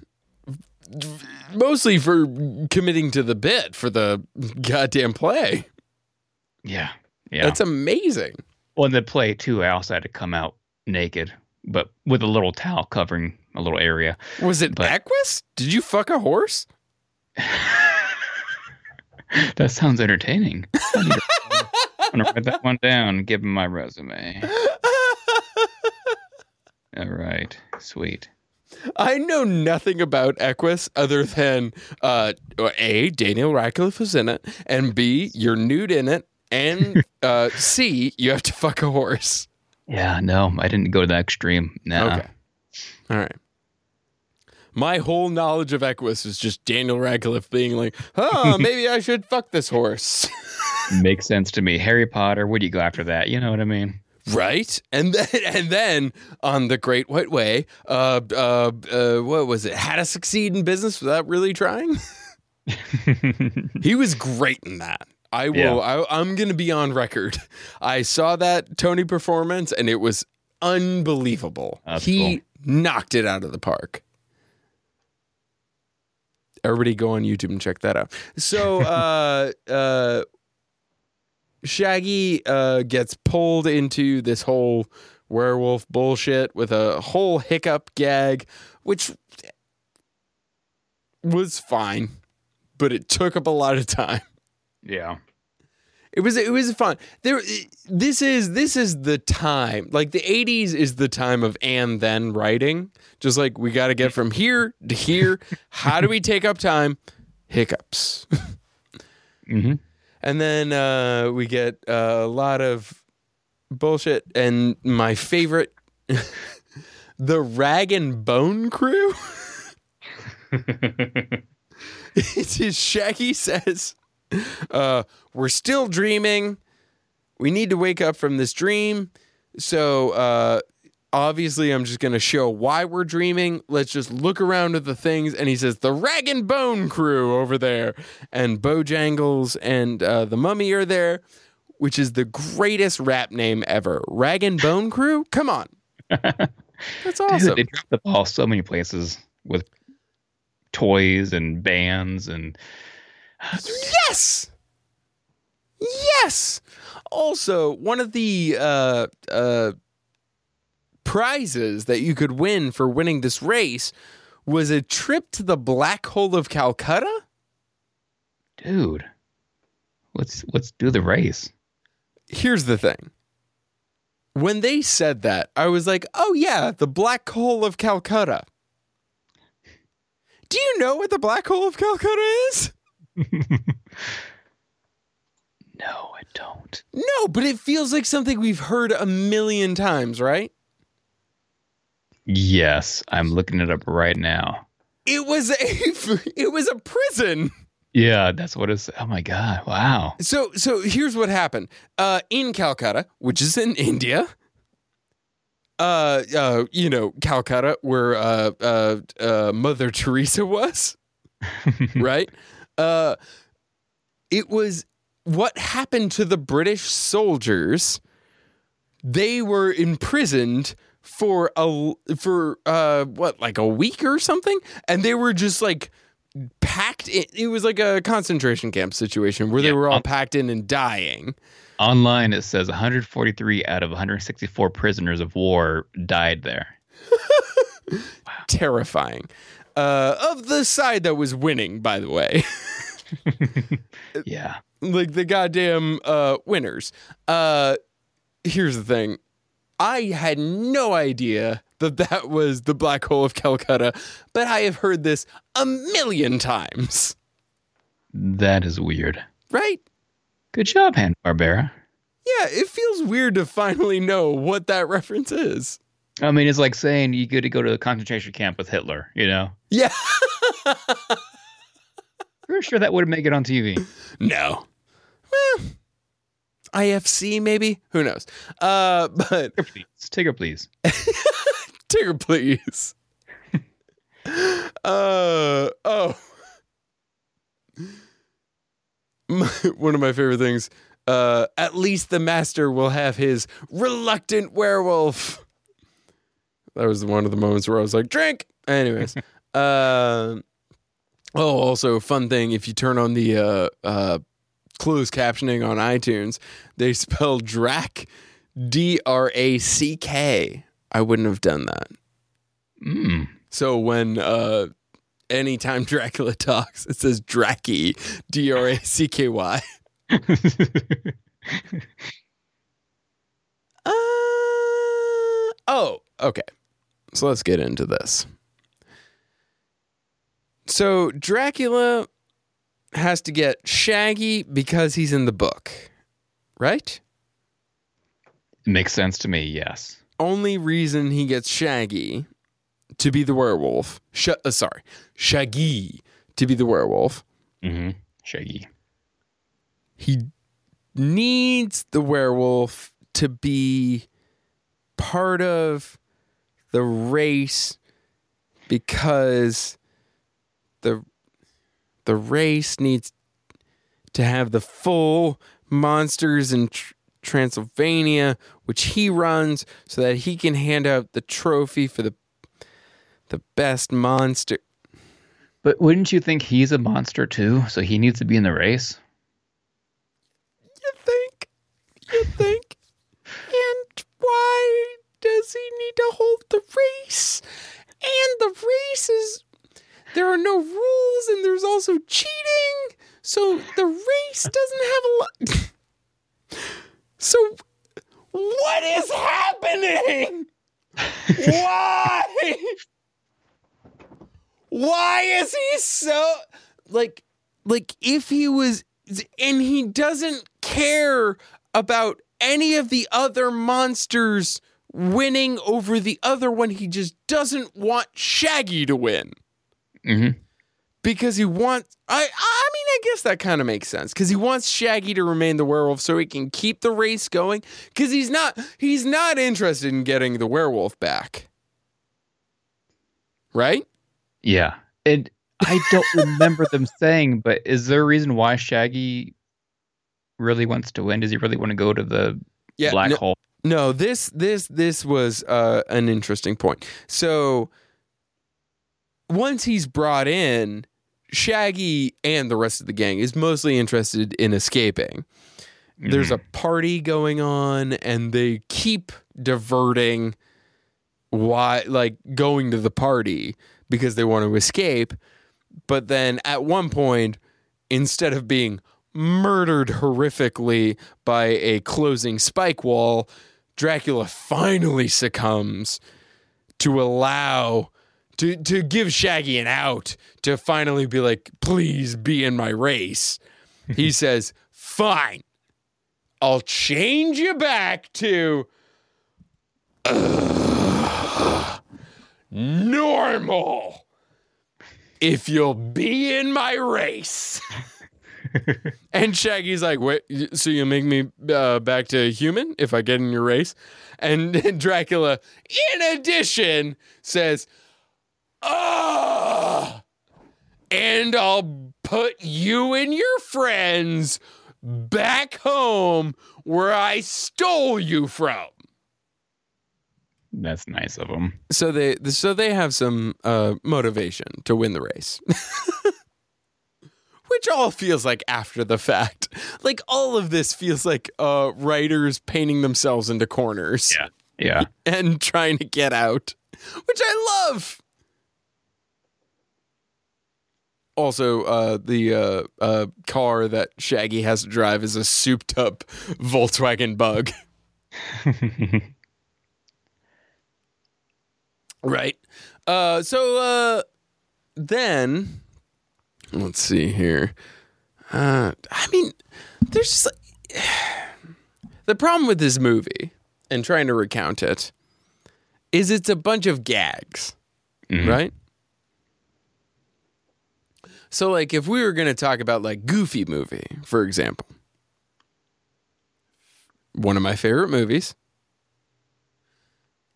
Speaker 1: Mostly for committing to the bit for the goddamn play.
Speaker 2: Yeah, yeah.
Speaker 1: That's amazing.
Speaker 2: Well, in the play too, I also had to come out naked, but with a little towel covering a little area.
Speaker 1: Was it
Speaker 2: But-
Speaker 1: Equus? Did you fuck a horse?
Speaker 2: that sounds entertaining. I'm gonna write that one down. Give him my resume. All right, sweet.
Speaker 1: I know nothing about Equus other than uh, A, Daniel Radcliffe was in it, and B, you're nude in it, and uh, C, you have to fuck a horse.
Speaker 2: Yeah, no, I didn't go to that extreme. No.
Speaker 1: Okay. All right. My whole knowledge of Equus is just Daniel Radcliffe being like, oh, maybe I should fuck this horse.
Speaker 2: Makes sense to me. Harry Potter. Where do you go after that? You know what I mean?
Speaker 1: Right? And then, and then on the Great White Way, uh, uh, uh, what was it? How to succeed in business without really trying? he was great in that. I will.
Speaker 2: Yeah.
Speaker 1: I, I'm going to be on record. I saw that Tony performance, and it was unbelievable.
Speaker 2: That's
Speaker 1: he
Speaker 2: cool.
Speaker 1: knocked it out of the park. Everybody go on YouTube and check that out. So, uh, uh, Shaggy uh, gets pulled into this whole werewolf bullshit with a whole hiccup gag, which was fine, but it took up a lot of time.
Speaker 2: yeah.
Speaker 1: It was it was fun. There this is this is the time. Like the 80s is the time of and then writing. Just like we got to get from here to here. How do we take up time? Hiccups.
Speaker 2: hmm
Speaker 1: And then uh, we get uh, a lot of bullshit. And my favorite, the Rag and Bone Crew. it's Shaggy says, uh, "We're still dreaming. We need to wake up from this dream. So uh, obviously, I'm just going to show why we're dreaming. Let's just look around at the things." And he says, "The Rag and Bone Crew over there, and Bojangles and uh, the Mummy are there." Which is the greatest rap name ever. Rag and Bone Crew? Come on. That's awesome.
Speaker 2: They dropped the ball so many places with toys and bands and
Speaker 1: Yes. Yes. Also, one of the uh, uh, prizes that you could win for winning this race was a trip to the black hole of Calcutta.
Speaker 2: dude, let's let's do the race.
Speaker 1: Here's the thing. When they said that, I was like, oh, yeah, the black hole of Calcutta. Do you know what the black hole of Calcutta is?
Speaker 2: No, I don't.
Speaker 1: No, but it feels like something we've heard a million times, right?
Speaker 2: Yes, I'm looking it up right now.
Speaker 1: It was a it was a prison.
Speaker 2: Yeah, that's what it's. Oh my god! Wow.
Speaker 1: So so here's what happened. Uh in Calcutta, which is in India. Uh uh you know, Calcutta where uh uh, uh Mother Teresa was, right? Uh it was what happened to the British soldiers. They were imprisoned for a for uh what like a week or something? And they were just like packed in it was like a concentration camp situation where they were all
Speaker 2: um,
Speaker 1: packed in and dying.
Speaker 2: Online, it says 143 out of 164 prisoners of war died there.
Speaker 1: terrifying. Uh of the side that was winning by the way.
Speaker 2: Yeah.
Speaker 1: like the goddamn uh winners. Uh here's the thing i had no idea that that was the black hole of calcutta but i have heard this a million times
Speaker 2: That is weird.
Speaker 1: right
Speaker 2: Good job, Hand Barbera.
Speaker 1: yeah it feels weird to finally know what that reference is
Speaker 2: I mean, it's like saying you get to go to a concentration camp with Hitler. You know,
Speaker 1: Yeah.
Speaker 2: pretty sure that would make it on TV.
Speaker 1: no. Well, IFC maybe. Who knows? Uh, but
Speaker 2: Tigger, please. Tigger, please.
Speaker 1: Tigger, please. uh oh. My, one of my favorite things. Uh, at least the master will have his reluctant werewolf. That was one of the moments where I was like, drink. Anyways. uh, oh, also fun thing if you turn on the uh, closed captioning on iTunes, they spell Drac D R A C K. I wouldn't have done that.
Speaker 2: Mm.
Speaker 1: So when uh anytime Dracula talks, it says Dracky, D R A C K Y. Uh, oh, okay. So let's get into this. So Dracula has to get Shaggy because he's in the book, right?
Speaker 2: It Makes sense to me. Yes.
Speaker 1: only reason he gets Shaggy to be the werewolf, sh- uh, sorry, Shaggy to be the werewolf,
Speaker 2: Mm-hmm. Shaggy.
Speaker 1: he needs the werewolf to be part of the race because the the race needs to have the full monsters in Tr- Transylvania which he runs so that he can hand out the trophy for the the best monster
Speaker 2: But wouldn't you think he's a monster too? So he needs to be in the race.
Speaker 1: You think? You think? and why does he need to hold the race? And the race is. There are no rules, and there's also cheating. So the race doesn't have a lot. So, what is happening? Why? Why is he so like like if he was and he doesn't care about any of the other monsters winning over the other one he just doesn't want Shaggy to win
Speaker 2: Mm-hmm.
Speaker 1: because he wants I I mean I guess that kind of makes sense cuz he wants Shaggy to remain the werewolf so he can keep the race going cuz he's not he's not interested in getting the werewolf back right
Speaker 2: Yeah. And I don't remember them saying, but is there a reason why Shaggy really wants to win? Does he really want to go to the black
Speaker 1: no-
Speaker 2: hole?
Speaker 1: No, this this this was uh, an interesting point. So once he's brought in, Shaggy and the rest of the gang is mostly interested in escaping. There's mm-hmm. a party going on, and they keep diverting why like going to the party because they want to escape. But then at one point, instead of being murdered horrifically by a closing spike wall, Dracula finally succumbs to allow to to give Shaggy an out to finally be like, please be in my race. he says, fine. I'll change you back to ugh, normal if you'll be in my race. and Shaggy's like, wait, so you make me uh, back to human if I get in your race? And Dracula, in addition, says, ah, and I'll put you and your friends back home where I stole you from.
Speaker 2: That's nice of them.
Speaker 1: So they so they have some uh, motivation to win the race. Which all feels like after the fact. Like all of this feels like uh, writers painting themselves into corners
Speaker 2: Yeah. Yeah.
Speaker 1: and trying to get out, which I love. Also, uh, the uh, uh, car that Shaggy has to drive is a souped up Volkswagen Bug. Right. Uh, so uh, then, let's see here. Uh, I mean, there's just like, the problem with this movie and trying to recount it is it's a bunch of gags,
Speaker 2: Mhm.
Speaker 1: right? So like if we were going to talk about like Goofy movie, for example, one of my favorite movies,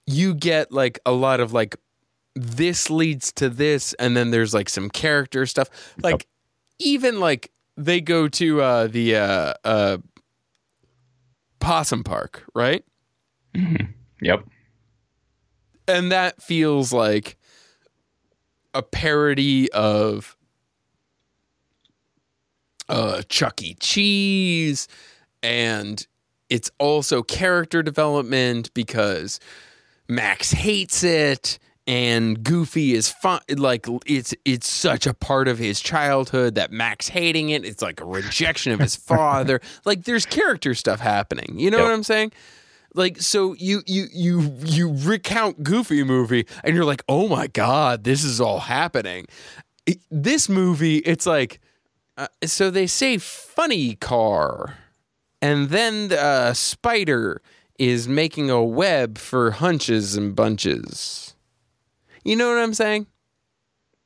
Speaker 1: you get like a lot of like this leads to this and then there's like some character stuff. Like even like they go to uh the uh uh Possum Park, right?
Speaker 2: Yep.
Speaker 1: and that feels like a parody of uh Chuck E. Cheese and it's also character development because Max hates it and Goofy is fun like it's it's such a part of his childhood that Max hating it it's like a rejection of his father like there's character stuff happening you know
Speaker 2: Yep.
Speaker 1: what I'm saying like so you you you you recount Goofy movie and you're like oh my god this is all happening It- this movie it's like uh, so they say funny car and then the uh, spider is making a web for hunches and bunches you know what I'm saying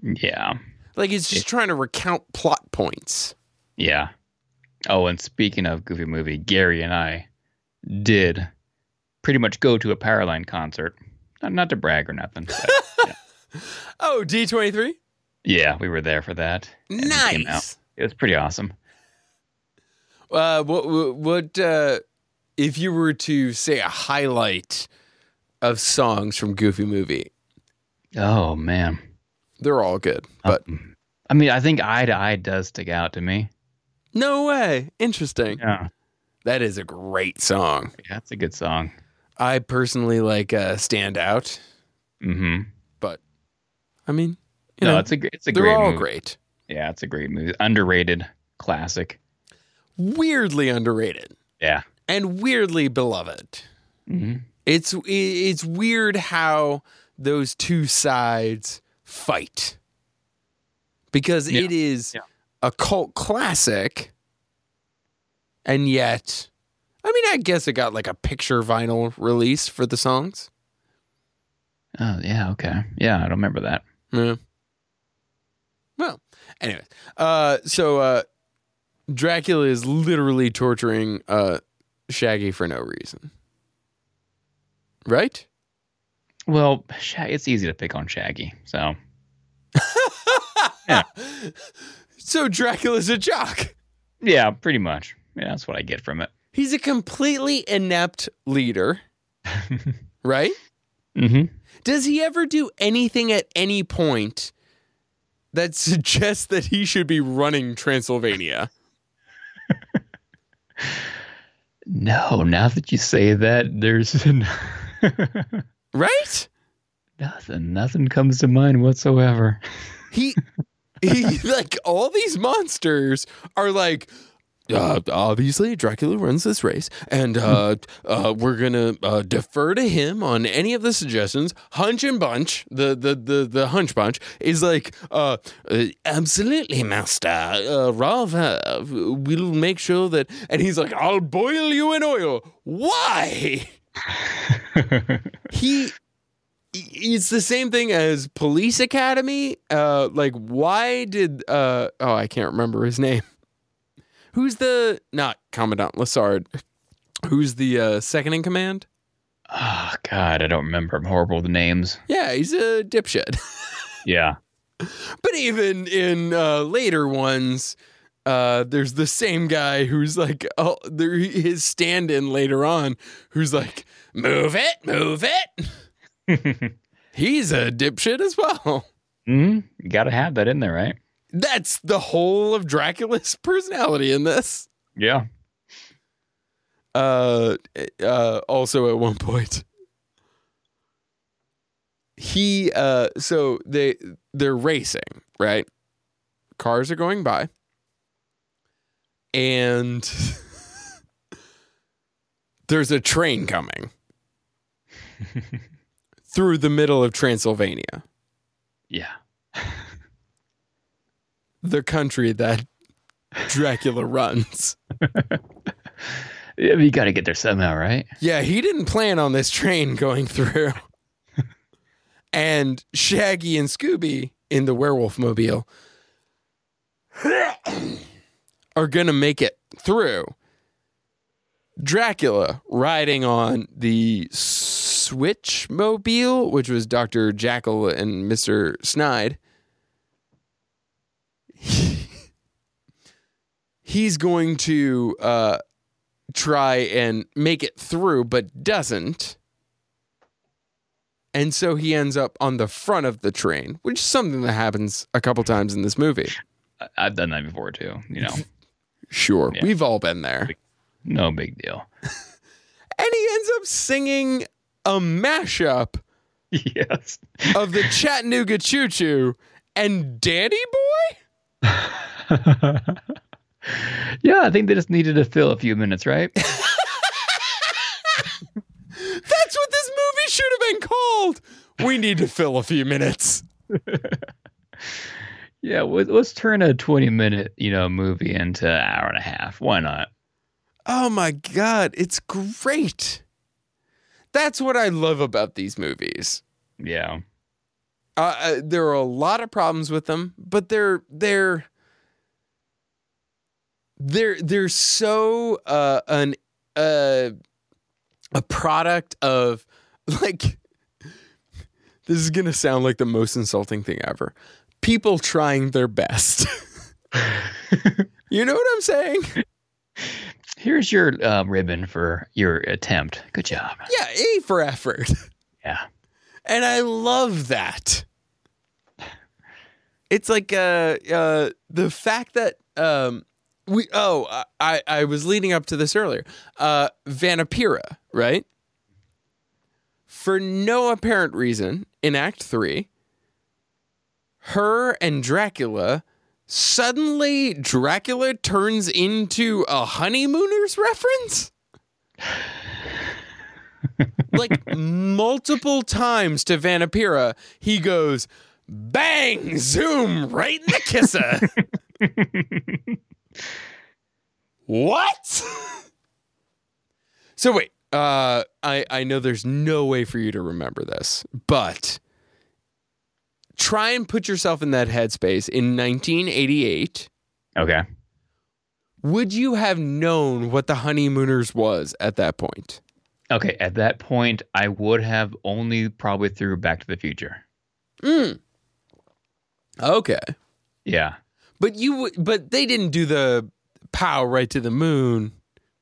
Speaker 2: Yeah.
Speaker 1: like it's just trying to recount plot points
Speaker 2: Yeah. Oh, and speaking of Goofy movie, Gary and I did pretty much go to a Powerline concert. Not, not to brag or nothing. But
Speaker 1: oh D23
Speaker 2: yeah, we were there for that. and it came out.
Speaker 1: nice
Speaker 2: It was pretty awesome.
Speaker 1: Uh, what what, uh, if you were to say a highlight of songs from Goofy movie?
Speaker 2: Oh man.
Speaker 1: They're all good, but
Speaker 2: I mean, I think Eye to Eye does stick out to me.
Speaker 1: no way. Interesting.
Speaker 2: Yeah.
Speaker 1: That is a great song.
Speaker 2: Yeah, it's a good song.
Speaker 1: I personally like uh, "Stand Out,"
Speaker 2: Mm-hmm.
Speaker 1: but I mean, you
Speaker 2: No,
Speaker 1: know,
Speaker 2: it's a it's a
Speaker 1: they're
Speaker 2: great
Speaker 1: all
Speaker 2: movie.
Speaker 1: great.
Speaker 2: Yeah, it's a great movie. Underrated classic.
Speaker 1: Weirdly underrated
Speaker 2: Yeah.
Speaker 1: and weirdly beloved.
Speaker 2: hmm
Speaker 1: It's it's weird how those two sides fight because
Speaker 2: Yeah.
Speaker 1: it is
Speaker 2: Yeah.
Speaker 1: a cult classic, and yet, I mean, I guess it got like a picture vinyl release for the songs.
Speaker 2: Oh yeah. Okay. Yeah, I don't remember that.
Speaker 1: Yeah. Anyways, uh, so uh, Dracula is literally torturing uh, Shaggy for no reason, right?
Speaker 2: Well, it's easy to pick on Shaggy. So
Speaker 1: So Dracula's a jock.
Speaker 2: yeah, pretty much. Yeah, that's what I get from it.
Speaker 1: He's a completely inept leader, right?
Speaker 2: hmm
Speaker 1: Does he ever do anything at any point that suggests that he should be running Transylvania?
Speaker 2: No, now that you say that, there's
Speaker 1: Right?
Speaker 2: nothing. Nothing comes to mind whatsoever.
Speaker 1: He he like all these monsters are like uh, obviously Dracula runs this race and uh, uh, we're gonna uh, defer to him on any of the suggestions. Hunch and Bunch, the the the, the Hunch Bunch is like uh, uh, absolutely master. Uh, rather, we'll make sure that and he's like I'll boil you in oil. Why? he it's the same thing as police academy uh like why did uh oh i can't remember his name who's the not commandant lassard who's the uh second in command
Speaker 2: oh God, I don't remember. I'm horrible with names.
Speaker 1: yeah he's a dipshit
Speaker 2: Yeah.
Speaker 1: but even in uh later ones uh there's the same guy who's like oh there his stand-in later on who's like move it move it he's a dipshit as well
Speaker 2: hmm You got to have that in there, right?
Speaker 1: That's the whole of Dracula's personality in this.
Speaker 2: Yeah.
Speaker 1: Uh, uh, also at one point, he uh, so they they're racing, right? Cars are going by, and there's a train coming through the middle of Transylvania,
Speaker 2: Yeah.
Speaker 1: The country that Dracula runs.
Speaker 2: Yeah, you got to get there somehow, right?
Speaker 1: Yeah, he didn't plan on this train going through. and Shaggy and Scooby in the werewolf mobile are going to make it through. Dracula riding on the Switch mobile, which was Dr. Jackal and Mr. Snide. He's going to uh, try and make it through, but doesn't. And so he ends up on the front of the train, which is something that happens a couple times in this movie.
Speaker 2: I've done that before too. You know,
Speaker 1: Sure,
Speaker 2: Yeah.
Speaker 1: we've all been there.
Speaker 2: no big deal.
Speaker 1: And he ends up singing a mashup
Speaker 2: yes.
Speaker 1: of the Chattanooga Choo Choo and Danny Boy?
Speaker 2: yeah, I think they just needed to fill a few minutes, right?
Speaker 1: That's what this movie should have been called. We need to fill a few minutes.
Speaker 2: yeah, let- let's turn a twenty-minute, you know, movie into an hour and a half. Why not?
Speaker 1: Oh my God, it's great. That's what I love about these movies.
Speaker 2: Yeah.
Speaker 1: Uh, uh, there are a lot of problems with them, but they're they're they're they're so uh, an uh, a product of like this is gonna sound like the most insulting thing ever. People trying their best. you know what I'm saying?
Speaker 2: Here's your uh, ribbon for your attempt. Good job.
Speaker 1: Yeah, A for effort.
Speaker 2: Yeah.
Speaker 1: And I love that. It's like uh uh the fact that um we oh I I was leading up to this earlier. Uh Vanna Pira, right? For no apparent reason in act 3 her and Dracula suddenly Dracula turns into a honeymooners reference? like multiple times to Vanna Pira, he goes, bang, zoom, right in the kisser. what? so wait, uh, I, I know there's no way for you to remember this, but try and put yourself in that headspace in 1988.
Speaker 2: Okay.
Speaker 1: Would you have known what the honeymooners was at that point?
Speaker 2: Okay. At that point, I would have only probably through Back to the Future.
Speaker 1: Mm. Okay.
Speaker 2: Yeah.
Speaker 1: But you, but they didn't do the pow right to the moon.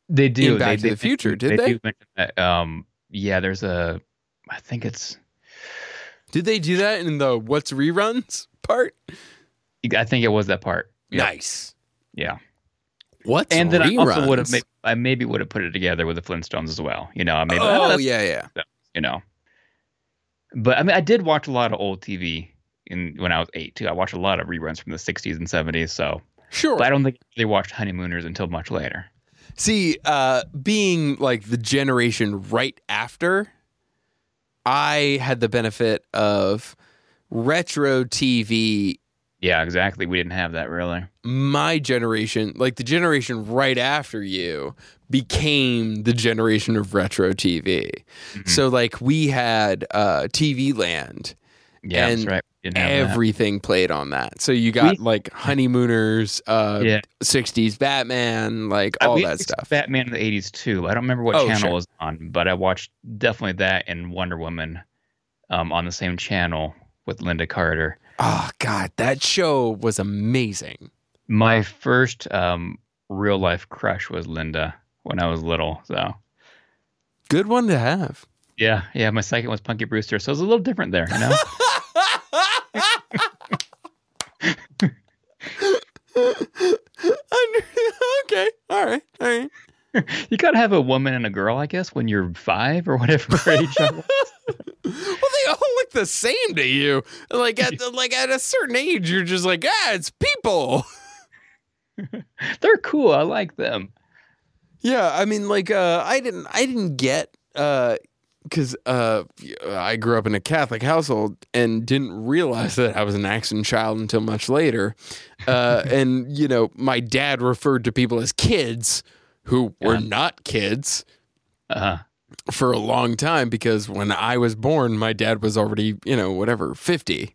Speaker 2: They do.
Speaker 1: In Back
Speaker 2: they,
Speaker 1: to the
Speaker 2: they-
Speaker 1: Future, did they?
Speaker 2: do mention that. Um, yeah, there's a, I think it's,
Speaker 1: Did they do that in the what's reruns part?
Speaker 2: I think it was that part. Yeah.
Speaker 1: Nice.
Speaker 2: Yeah.
Speaker 1: What's
Speaker 2: And then I also would have, made, I maybe would have put it together with the Flintstones as well. You know, I maybe, oh,
Speaker 1: oh yeah, yeah.
Speaker 2: you know. But I mean, I did watch a lot of old TV in when I was eight too. I watched a lot of reruns from the '60s and '70s. So,
Speaker 1: Sure.
Speaker 2: but I don't think they watched Honeymooners until much later.
Speaker 1: See, uh, being like the generation right after, I had the benefit of retro TV.
Speaker 2: Yeah, exactly. We didn't have that really.
Speaker 1: My generation, like the generation right after you, became the generation of retro TV.
Speaker 2: Mhm.
Speaker 1: So, like, we had uh, TV Land.
Speaker 2: Yeah, that's
Speaker 1: and
Speaker 2: right. We that.
Speaker 1: Everything played on that. So you got
Speaker 2: We-
Speaker 1: like Honeymooners, uh,
Speaker 2: Yeah.
Speaker 1: 60s Batman, like
Speaker 2: Uh,
Speaker 1: all
Speaker 2: we
Speaker 1: that stuff.
Speaker 2: Batman in the '80s too. I don't remember what
Speaker 1: Oh,
Speaker 2: channel
Speaker 1: sure.
Speaker 2: it was on, but I watched definitely that and Wonder Woman um, on the same channel with Lynda Carter.
Speaker 1: Oh God, that show was amazing.
Speaker 2: My first um, real life crush was Linda when I was little. So
Speaker 1: Good one to have.
Speaker 2: yeah, yeah. My second was Punky Brewster, so it was a little different there. You know.
Speaker 1: Under- okay, all right, all right.
Speaker 2: you gotta have a woman and a girl, I guess, when you're five or whatever age.
Speaker 1: Well, they all look the same to you. Like at like at a certain age, you're just like, ah, it's people.
Speaker 2: They're cool. I like them.
Speaker 1: Yeah, I mean, like, uh, I didn't, I didn't get, uh, because uh, I grew up in a Catholic household and didn't realize that I was an accident child until much later. Uh, and you know, my dad referred to people as kids who were
Speaker 2: Yeah.
Speaker 1: not kids.
Speaker 2: Uh,
Speaker 1: for a long time because when I was born, my dad was already, you know, whatever, 50.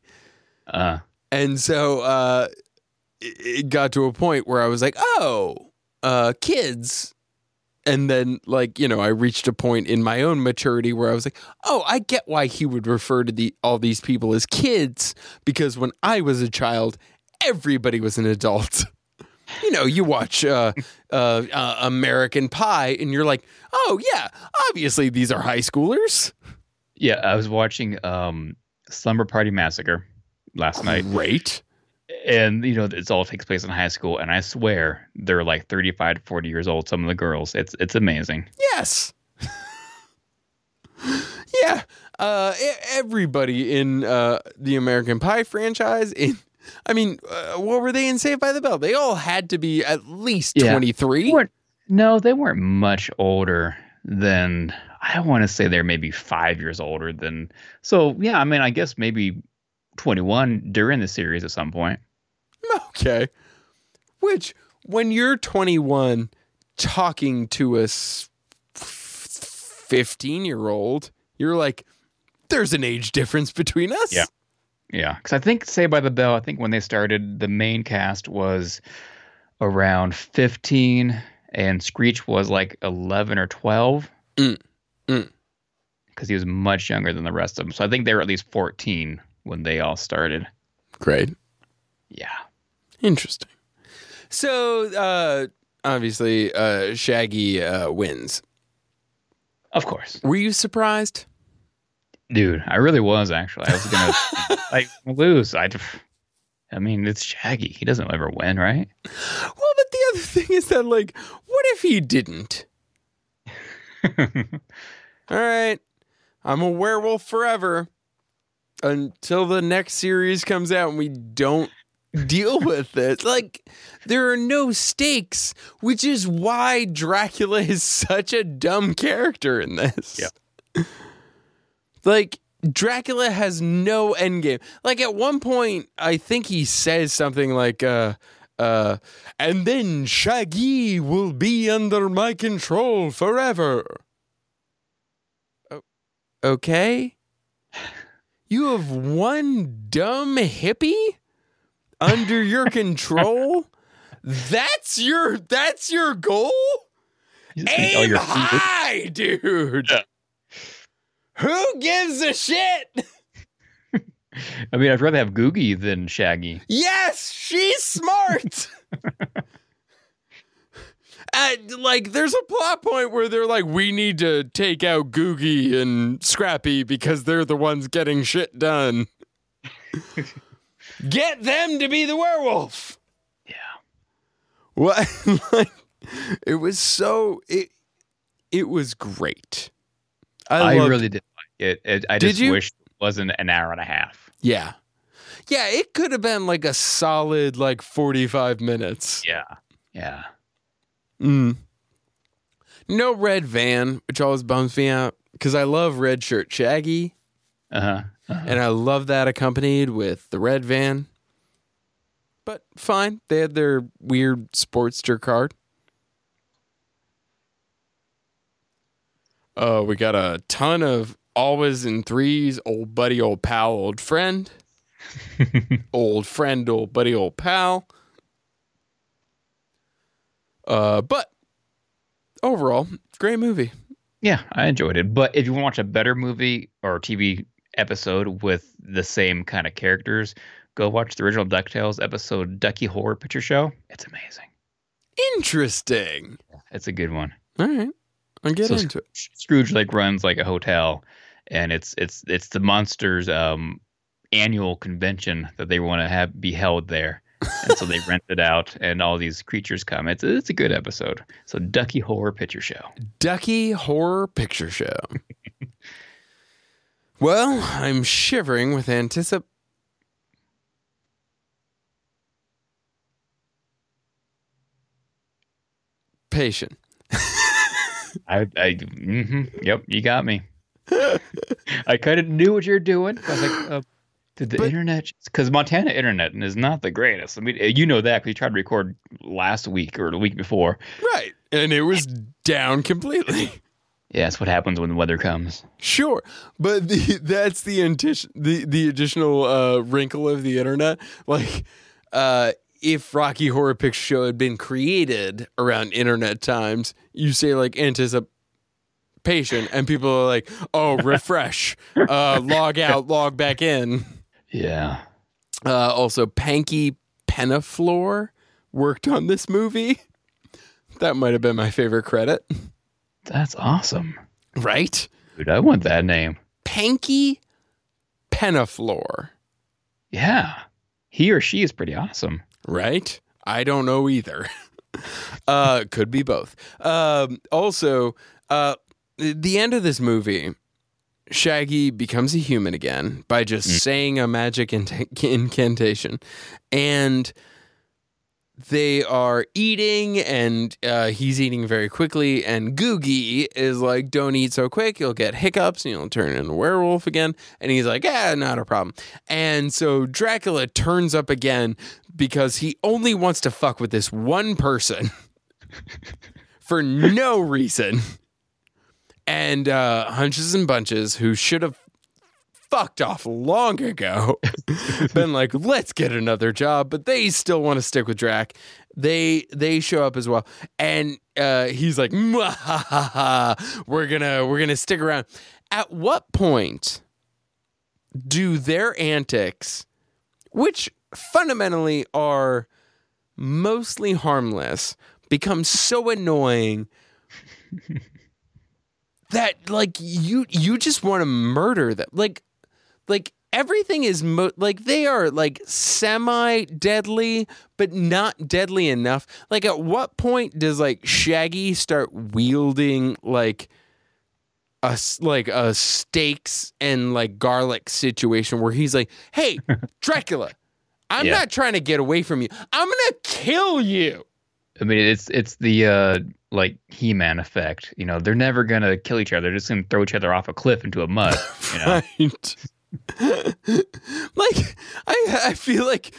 Speaker 2: Uh,
Speaker 1: And so uh, it, it got to a point where I was like, oh, uh, kids. And then, like, you know, I reached a point in my own maturity where I was like, oh, I get why he would refer to the all these people as kids because when I was a child, everybody was an adult. you know, you watch uh, uh, uh, American Pie and you're like, oh, yeah, obviously these are high schoolers.
Speaker 2: yeah, I was watching um, Slumber Party Massacre last night,
Speaker 1: Great.
Speaker 2: And you know it's all takes place in high school, and I swear they're like 35 to 40 years old. Some of the girls, it's it's amazing.
Speaker 1: Yes. yeah. Uh, everybody in uh, the American Pie franchise, in, I mean, uh, what were they in Saved by the Bell? They all had to be at least 23.
Speaker 2: They weren't- No, they weren't much older than I want to say they're maybe five years older than. So yeah, I mean, I guess maybe 21 during the series at some point.
Speaker 1: Okay. Which, when you're 21 talking to a 15 year old, you're like, there's an age difference between us.
Speaker 2: Yeah. Yeah, because I think Say by the Bell. I think when they started, the main cast was around 15, and Screech was like 11 or 12.
Speaker 1: Mm, mm.
Speaker 2: Because he was much younger than the rest of them. So I think they were at least 14 when they all started.
Speaker 1: Great.
Speaker 2: Yeah.
Speaker 1: Interesting. So, uh, obviously, uh, Shaggy uh, wins.
Speaker 2: Of course.
Speaker 1: Were you surprised?
Speaker 2: Dude, I really was actually. I was gonna like lose. I, I mean, it's Shaggy. He doesn't ever win, right?
Speaker 1: Well, but the other thing is that, like, what if he didn't? All right, I'm a werewolf forever until the next series comes out and we don't deal with it. Like, there are no stakes, which is why Dracula is such a dumb character in this.
Speaker 2: Yeah.
Speaker 1: Like, Dracula has no endgame. Like, at one point, I think he says something like, uh, uh, and then Shaggy will be under my control forever. Okay. You have one dumb hippie under your control? That's your that's your goal?
Speaker 2: You just think,
Speaker 1: Aim
Speaker 2: you're-
Speaker 1: high, dude.
Speaker 2: Yeah.
Speaker 1: Who gives a shit?
Speaker 2: I mean, I'd rather have Googie than Shaggy.
Speaker 1: Yes, she's smart. Like, there's a plot point where they're like, we need to take out Googie and Scrappy because they're the ones getting shit done. Get them to be the werewolf.
Speaker 2: Yeah.
Speaker 1: What? like, it was so it. It was great.
Speaker 2: I,
Speaker 1: loved-
Speaker 2: really did like it. it I just wish it wasn't an hour and a half.
Speaker 1: yeah, yeah. It could have been like a solid like forty five minutes.
Speaker 2: Yeah. Yeah.
Speaker 1: Mm. No red van, which always bums me out because I love red shirt Shaggy,
Speaker 2: Uh-huh. uh-huh.
Speaker 1: and I love that accompanied with the red van. But fine, they had their weird Sportster card. Uh, we got a ton of always in threes, old buddy, old pal, old friend, old friend, old buddy, old pal. Uh, but overall, great movie.
Speaker 2: Yeah, I enjoyed it. But if you want to watch a better movie or TV episode with the same kind of characters, go watch the original DuckTales episode Ducky Horror Picture Show. It's amazing.
Speaker 1: Interesting.
Speaker 2: It's a good one.
Speaker 1: All right, I'll get
Speaker 2: So
Speaker 1: into it.
Speaker 2: Scrooge like runs like a hotel and it's it's it's the monsters um annual convention that they want to have be held there. And so they rent it out and all these creatures come. It's it's a good episode. So Ducky Horror Picture Show.
Speaker 1: Ducky Horror Picture Show. well, I'm shivering with anticipation. Patient.
Speaker 2: I I hmm yep, you got me. I kind of knew what you're doing. I was like, uh, did the
Speaker 1: But-
Speaker 2: internet? Because Montana internet is not the greatest. I mean, you know that because you tried to record last week or the week before.
Speaker 1: Right. And it was down completely.
Speaker 2: Yeah, that's what happens when the weather comes.
Speaker 1: Sure, but the, that's the addition, the the additional uh, wrinkle of the internet. Like, uh, if Rocky Horror Picture Show had been created around internet times, you say like anticipation, and people are like, "Oh, refresh, uh, log out, log back in."
Speaker 2: Yeah.
Speaker 1: Uh, also, Panky Penaflor worked on this movie. That might have been my favorite credit,
Speaker 2: That's awesome.
Speaker 1: right?
Speaker 2: Dude, I want that name.
Speaker 1: Panky Penaflor.
Speaker 2: Yeah. He or she is pretty awesome.
Speaker 1: right? I don't know either. uh, could be both. Um, also, uh, the end of this movie, Shaggy becomes a human again by just saying a magic inc- incantation, and they are eating, and uh, he's eating very quickly. And Googie is like, "Don't eat so quick; you'll get hiccups, and you'll turn into a werewolf again." And he's like, "Yeah, not a problem." And so Dracula turns up again because he only wants to fuck with this one person for no reason. And uh, Hunches and Bunches, who should have fucked off long ago, been like, let's get another job, but they still want to stick with Drac. They they show up as well, and uh, he's like, we're gonna we're gonna stick around. At what point do their antics, which fundamentally are mostly harmless, become so annoying that like you you just want to murder them. Like like everything is mo- like they are like semi deadly but not deadly enough. Like at what point does like shaggy start wielding like a like a steaks and like garlic situation where he's like hey dracula i'm
Speaker 2: Yeah.
Speaker 1: not trying to get away from you. I'm gonna kill you.
Speaker 2: I mean, it's it's the uh, like He-Man effect. You know, they're never gonna kill each other. They're just gonna throw each other off a cliff into a mud. You know?
Speaker 1: Right. like I I feel like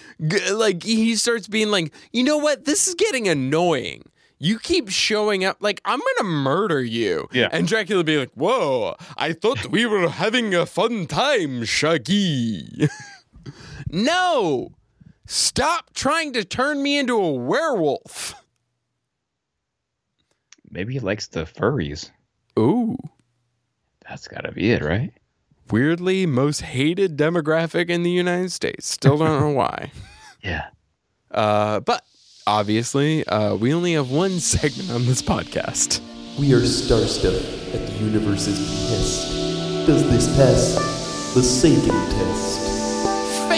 Speaker 1: like he starts being like, "You know what? This is getting annoying." You keep showing up like I'm gonna murder you.
Speaker 2: Yeah.
Speaker 1: And Dracula be like, Whoa, I thought we were having a fun time, Shaggy. no. Stop trying to turn me into a werewolf.
Speaker 2: Maybe he likes the furries.
Speaker 1: Ooh.
Speaker 2: That's got to be it, right?
Speaker 1: Weirdly most hated demographic in the United States. Still don't know why.
Speaker 2: Yeah.
Speaker 1: Uh, but obviously, uh, we only have one segment on this podcast.
Speaker 4: We are star stuff at the universe's behest. Does this pass the Sagan test?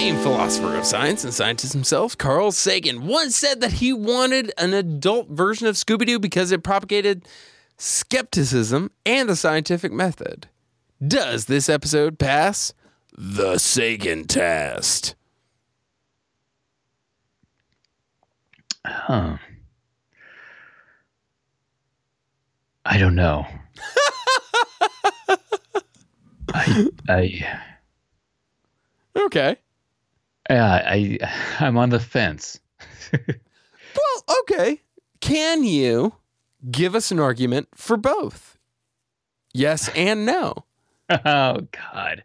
Speaker 1: Famed philosopher of science and scientist himself, Carl Sagan, once said that he wanted an adult version of Scooby Doo because it propagated skepticism and the scientific method. Does this episode pass the Sagan test?
Speaker 2: Huh. I don't know. I I
Speaker 1: Okay.
Speaker 2: Yeah, I I'm on the fence.
Speaker 1: Well, okay. Can you give us an argument for both? Yes and no.
Speaker 2: oh God,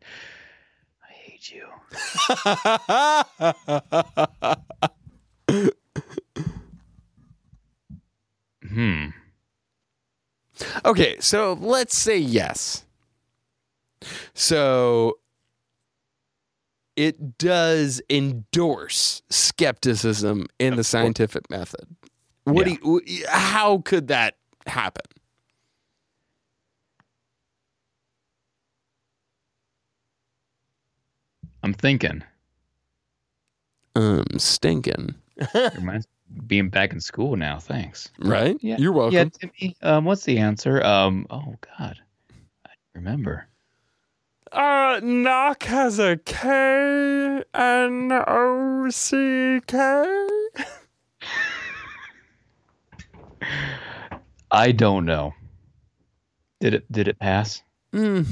Speaker 2: I hate you. Hmm.
Speaker 1: Okay, so let's say yes. So it does endorse skepticism in the scientific method. What
Speaker 2: Yeah.
Speaker 1: do you, how could that happen?
Speaker 2: I'm thinking.
Speaker 1: Um, stinking,
Speaker 2: Reminds being back in school now. Thanks.
Speaker 1: right?
Speaker 2: Yeah.
Speaker 1: You're welcome.
Speaker 2: Yeah, Timmy. Um, what's the answer? Um, oh God, I remember.
Speaker 1: Uh, knock has a K N O C K.
Speaker 2: I don't know. Did it? Did it pass?
Speaker 1: Mm.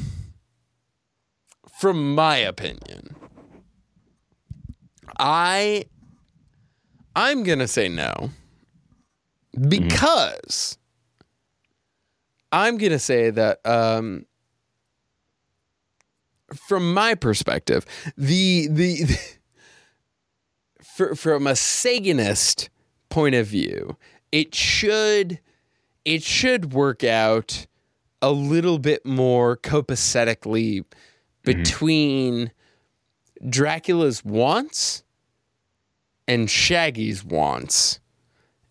Speaker 1: From my opinion, I I'm gonna say no because I'm gonna say that um, from my perspective, the the, the for, from a Saganist point of view, it should it should work out a little bit more copacetically mm-hmm. between Dracula's wants and Shaggy's wants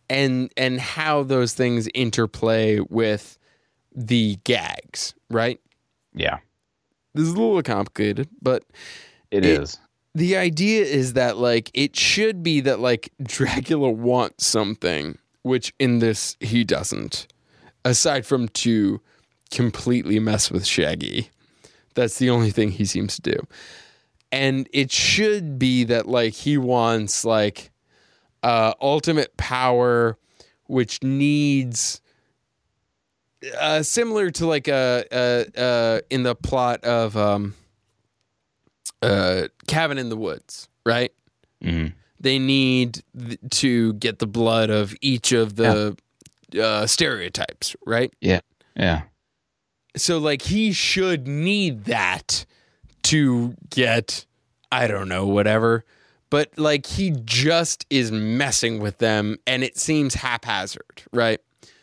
Speaker 1: and and how those things interplay with the gags, right?
Speaker 2: Yeah,
Speaker 1: This is a little complicated, but
Speaker 2: it
Speaker 1: It-
Speaker 2: is.
Speaker 1: the idea is that like it should be that like Dracula wants something, which in this he doesn't. Aside from to completely mess with Shaggy. That's the only thing he seems to do. And it should be that like he wants like uh ultimate power which needs uh similar to like a uh uh in the plot of um uh cabin in the woods right?
Speaker 2: Mhm.
Speaker 1: they need th- to get the blood of each of the uh stereotypes right?
Speaker 2: Yeah, Yeah,
Speaker 1: so like he should need that to get i don't know whatever. But like he just is messing with them and it seems haphazard right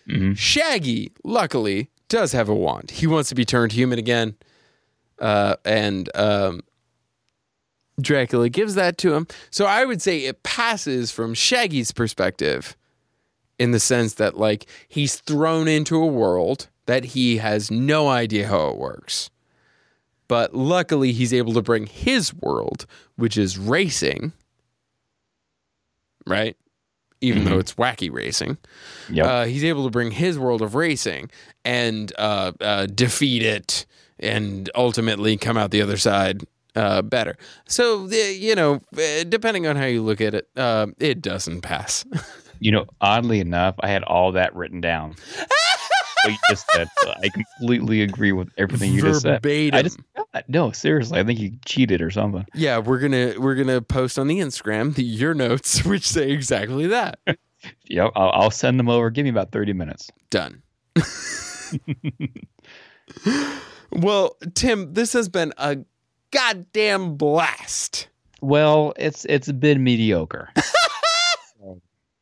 Speaker 2: Mhm.
Speaker 1: shaggy luckily does have a wand he wants to be turned human again uh and um dracula gives that to him so i would say it passes from shaggy's perspective in the sense that like he's thrown into a world that he has no idea how it works. But luckily he's able to bring his world, which is racing, right? Even though it's wacky racing.
Speaker 2: Yep.
Speaker 1: Uh, he's able to bring his world of racing and uh, uh, defeat it and ultimately come out the other side uh, better. So, you know, uh, depending on how you look at it, uh, it doesn't pass.
Speaker 2: You know, oddly enough, I had all that written down. what you just said. I completely agree with everything you just said.
Speaker 1: Verbatim.
Speaker 2: I just no, seriously. I think you cheated or something.
Speaker 1: Yeah, we're gonna we're gonna post on the Instagram the your notes, which say exactly that.
Speaker 2: Yep, I'll, I'll send them over. Give me about thirty minutes.
Speaker 1: Done. well, Tim, this has been a goddamn blast.
Speaker 2: Well, it's it's been mediocre.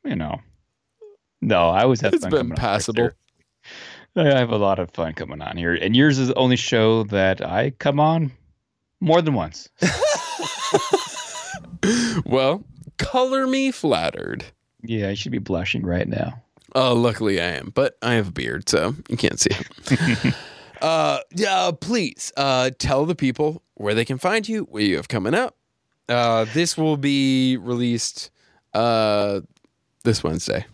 Speaker 2: You know, no, I always have
Speaker 1: It's been
Speaker 2: coming on here,
Speaker 1: passable.
Speaker 2: I have a lot of fun coming on here, and yours is the only show that I come on more than once.
Speaker 1: Well, color me flattered.
Speaker 2: Yeah, I should be blushing right now.
Speaker 1: Uh, luckily I am, but I have a beard, so you can't see it. uh, yeah, please uh, tell the people where they can find you, what you have coming up. Uh, this will be released uh, this Wednesday.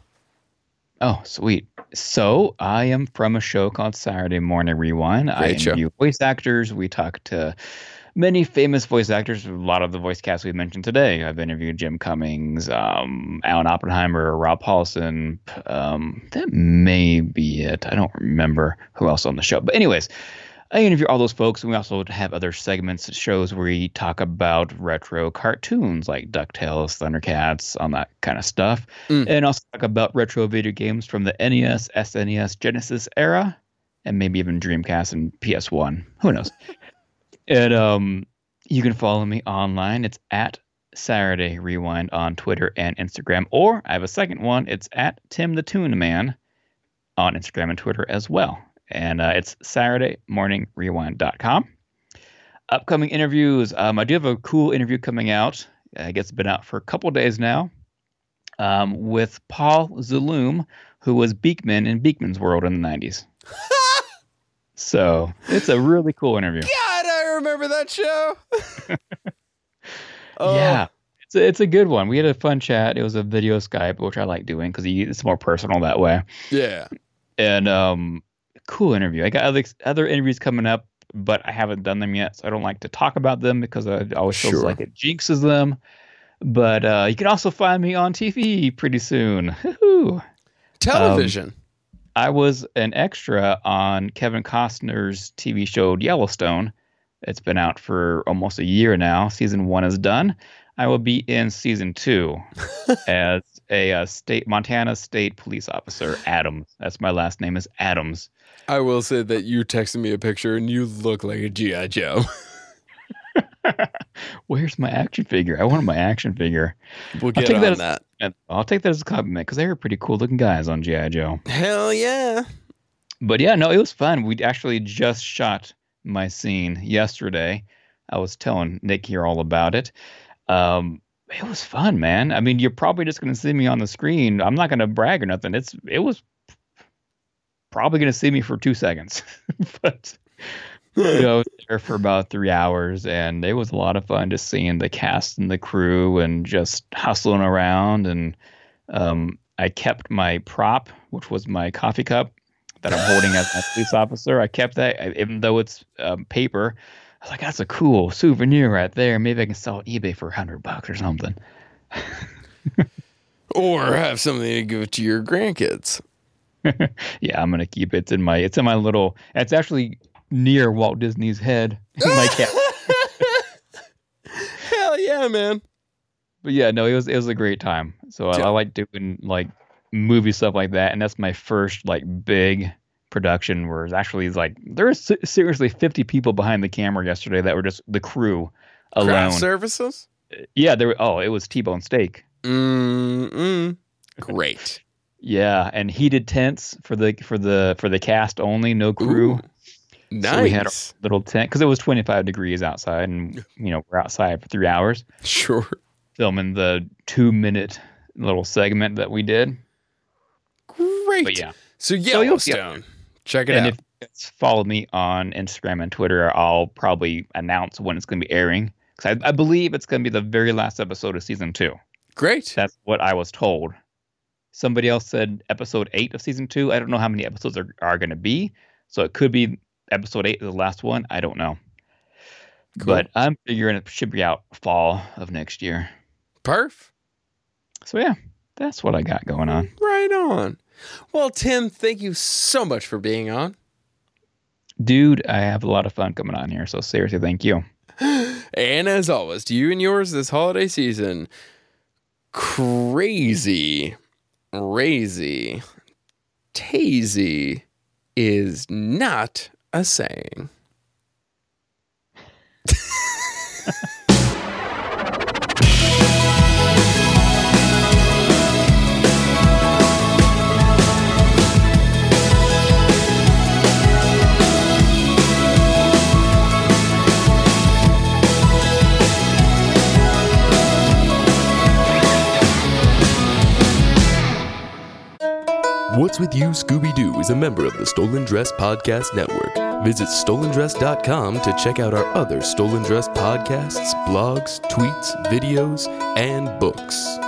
Speaker 2: Oh, sweet. So I am from a show called Saturday Morning Rewind. I
Speaker 1: Great show.
Speaker 2: interview voice actors. We talk to many famous voice actors. A lot of the voice casts we've mentioned today. I've interviewed Jim Cummings, um, Alan Oppenheimer, Rob Paulsen. Um, that may be it. I don't remember who else on the show. But anyways, I interview all those folks, and we also have other segments, shows where we talk about retro cartoons like DuckTales, Thundercats, all that kind of stuff,
Speaker 1: Mm.
Speaker 2: and also talk about retro video games from the NES, SNES, Genesis era, and maybe even Dreamcast and PS1. Who knows? and um, you can follow me online. It's at Saturday Rewind on Twitter and Instagram, or I have a second one. It's at Tim the Tune Man on Instagram and Twitter as well. And uh, it's SaturdayMorningRewind.com. Upcoming interviews. Um, I do have a cool interview coming out. I guess it's been out for a couple days now um, with Paul Zaloom, who was Beakman in Beakman's World in the 90s. so it's a really cool interview.
Speaker 1: God, I remember that show. Oh,
Speaker 2: Yeah. It's a, it's a good one. We had a fun chat. It was a video Skype, which I like doing because it's more personal that way.
Speaker 1: Yeah.
Speaker 2: and um cool interview i got other other interviews coming up but i haven't done them yet so i don't like to talk about them because i always feels
Speaker 1: Sure.
Speaker 2: like it jinxes them but uh you can also find me on tv pretty soon Woo-hoo.
Speaker 1: Television.
Speaker 2: i was an extra on kevin costner's tv show yellowstone it's been out for almost a year now season one is done I will be in season two as a uh, state Montana state police officer, Adams. That's my last name is Adams.
Speaker 1: I will say that you texted me a picture and you look like a GI Joe.
Speaker 2: Where's my action figure? I wanted my action figure.
Speaker 1: We'll get
Speaker 2: take
Speaker 1: on
Speaker 2: that as-
Speaker 1: that.
Speaker 2: I'll take that as a compliment because they were pretty cool looking guys on GI Joe.
Speaker 1: Hell yeah!
Speaker 2: But yeah, no, it was fun. We actually just shot my scene yesterday. I was telling Nick here all about it. Um, it was fun, man. I mean, you're probably just going to see me on the screen. I'm not going to brag or nothing. It's it was probably going to see me for two seconds, but you know, I was there for about three hours, and it was a lot of fun just seeing the cast and the crew and just hustling around. And um, I kept my prop, which was my coffee cup that I'm holding as my police officer. I kept that, even though it's um, paper. I was like, that's a cool souvenir right there. Maybe I can sell it eBay for a hundred bucks or something.
Speaker 1: Or have something to give to your grandkids.
Speaker 2: yeah, I'm gonna keep it It's in my. It's in my little. It's actually near Walt Disney's head. in my cat.
Speaker 1: Hell yeah, man!
Speaker 2: But yeah, no, it was it was a great time. So I,
Speaker 1: Yeah.
Speaker 2: I like doing like movie stuff like that, and that's my first like big production where it's actually like there was seriously 50 people behind the camera yesterday that were just the crew alone.
Speaker 1: Craft services.
Speaker 2: Uh, yeah, there. Were, oh, it was T-bone steak.
Speaker 1: Mm-mm. Great.
Speaker 2: Yeah, and heated tents for the for the for the cast only, no crew.
Speaker 1: Ooh, Nice.
Speaker 2: So we had a little tent because it was 25 degrees outside, and you know we're outside for three hours
Speaker 1: Sure.
Speaker 2: filming the two minute little segment that we did.
Speaker 1: Great.
Speaker 2: But yeah,
Speaker 1: So
Speaker 2: you'll see-
Speaker 1: Yellowstone. Check it
Speaker 2: and
Speaker 1: out.
Speaker 2: if you follow me on Instagram and Twitter, I'll probably announce when it's going to be airing because I, I believe it's going to be the very last episode of season two.
Speaker 1: Great.
Speaker 2: That's what I was told. Somebody else said episode eight of season two. I don't know how many episodes are, are going to be. So it could be episode eight, the last one. I don't know.
Speaker 1: Cool.
Speaker 2: But I'm figuring it should be out fall of next year.
Speaker 1: Perf.
Speaker 2: So yeah, that's what I got going on.
Speaker 1: Right on. Well, Tim, thank you so much for being on.
Speaker 2: Dude, I have a lot of fun coming on here. So seriously, thank you.
Speaker 1: And as always, to you and yours this holiday season, crazy, crazy, tazy is not a saying.
Speaker 4: What's With You Scooby Doo is a member of the Stolen Dress Podcast Network. Visit stolendress.com to check out our other Stolen Dress podcasts, blogs, tweets, videos, and books.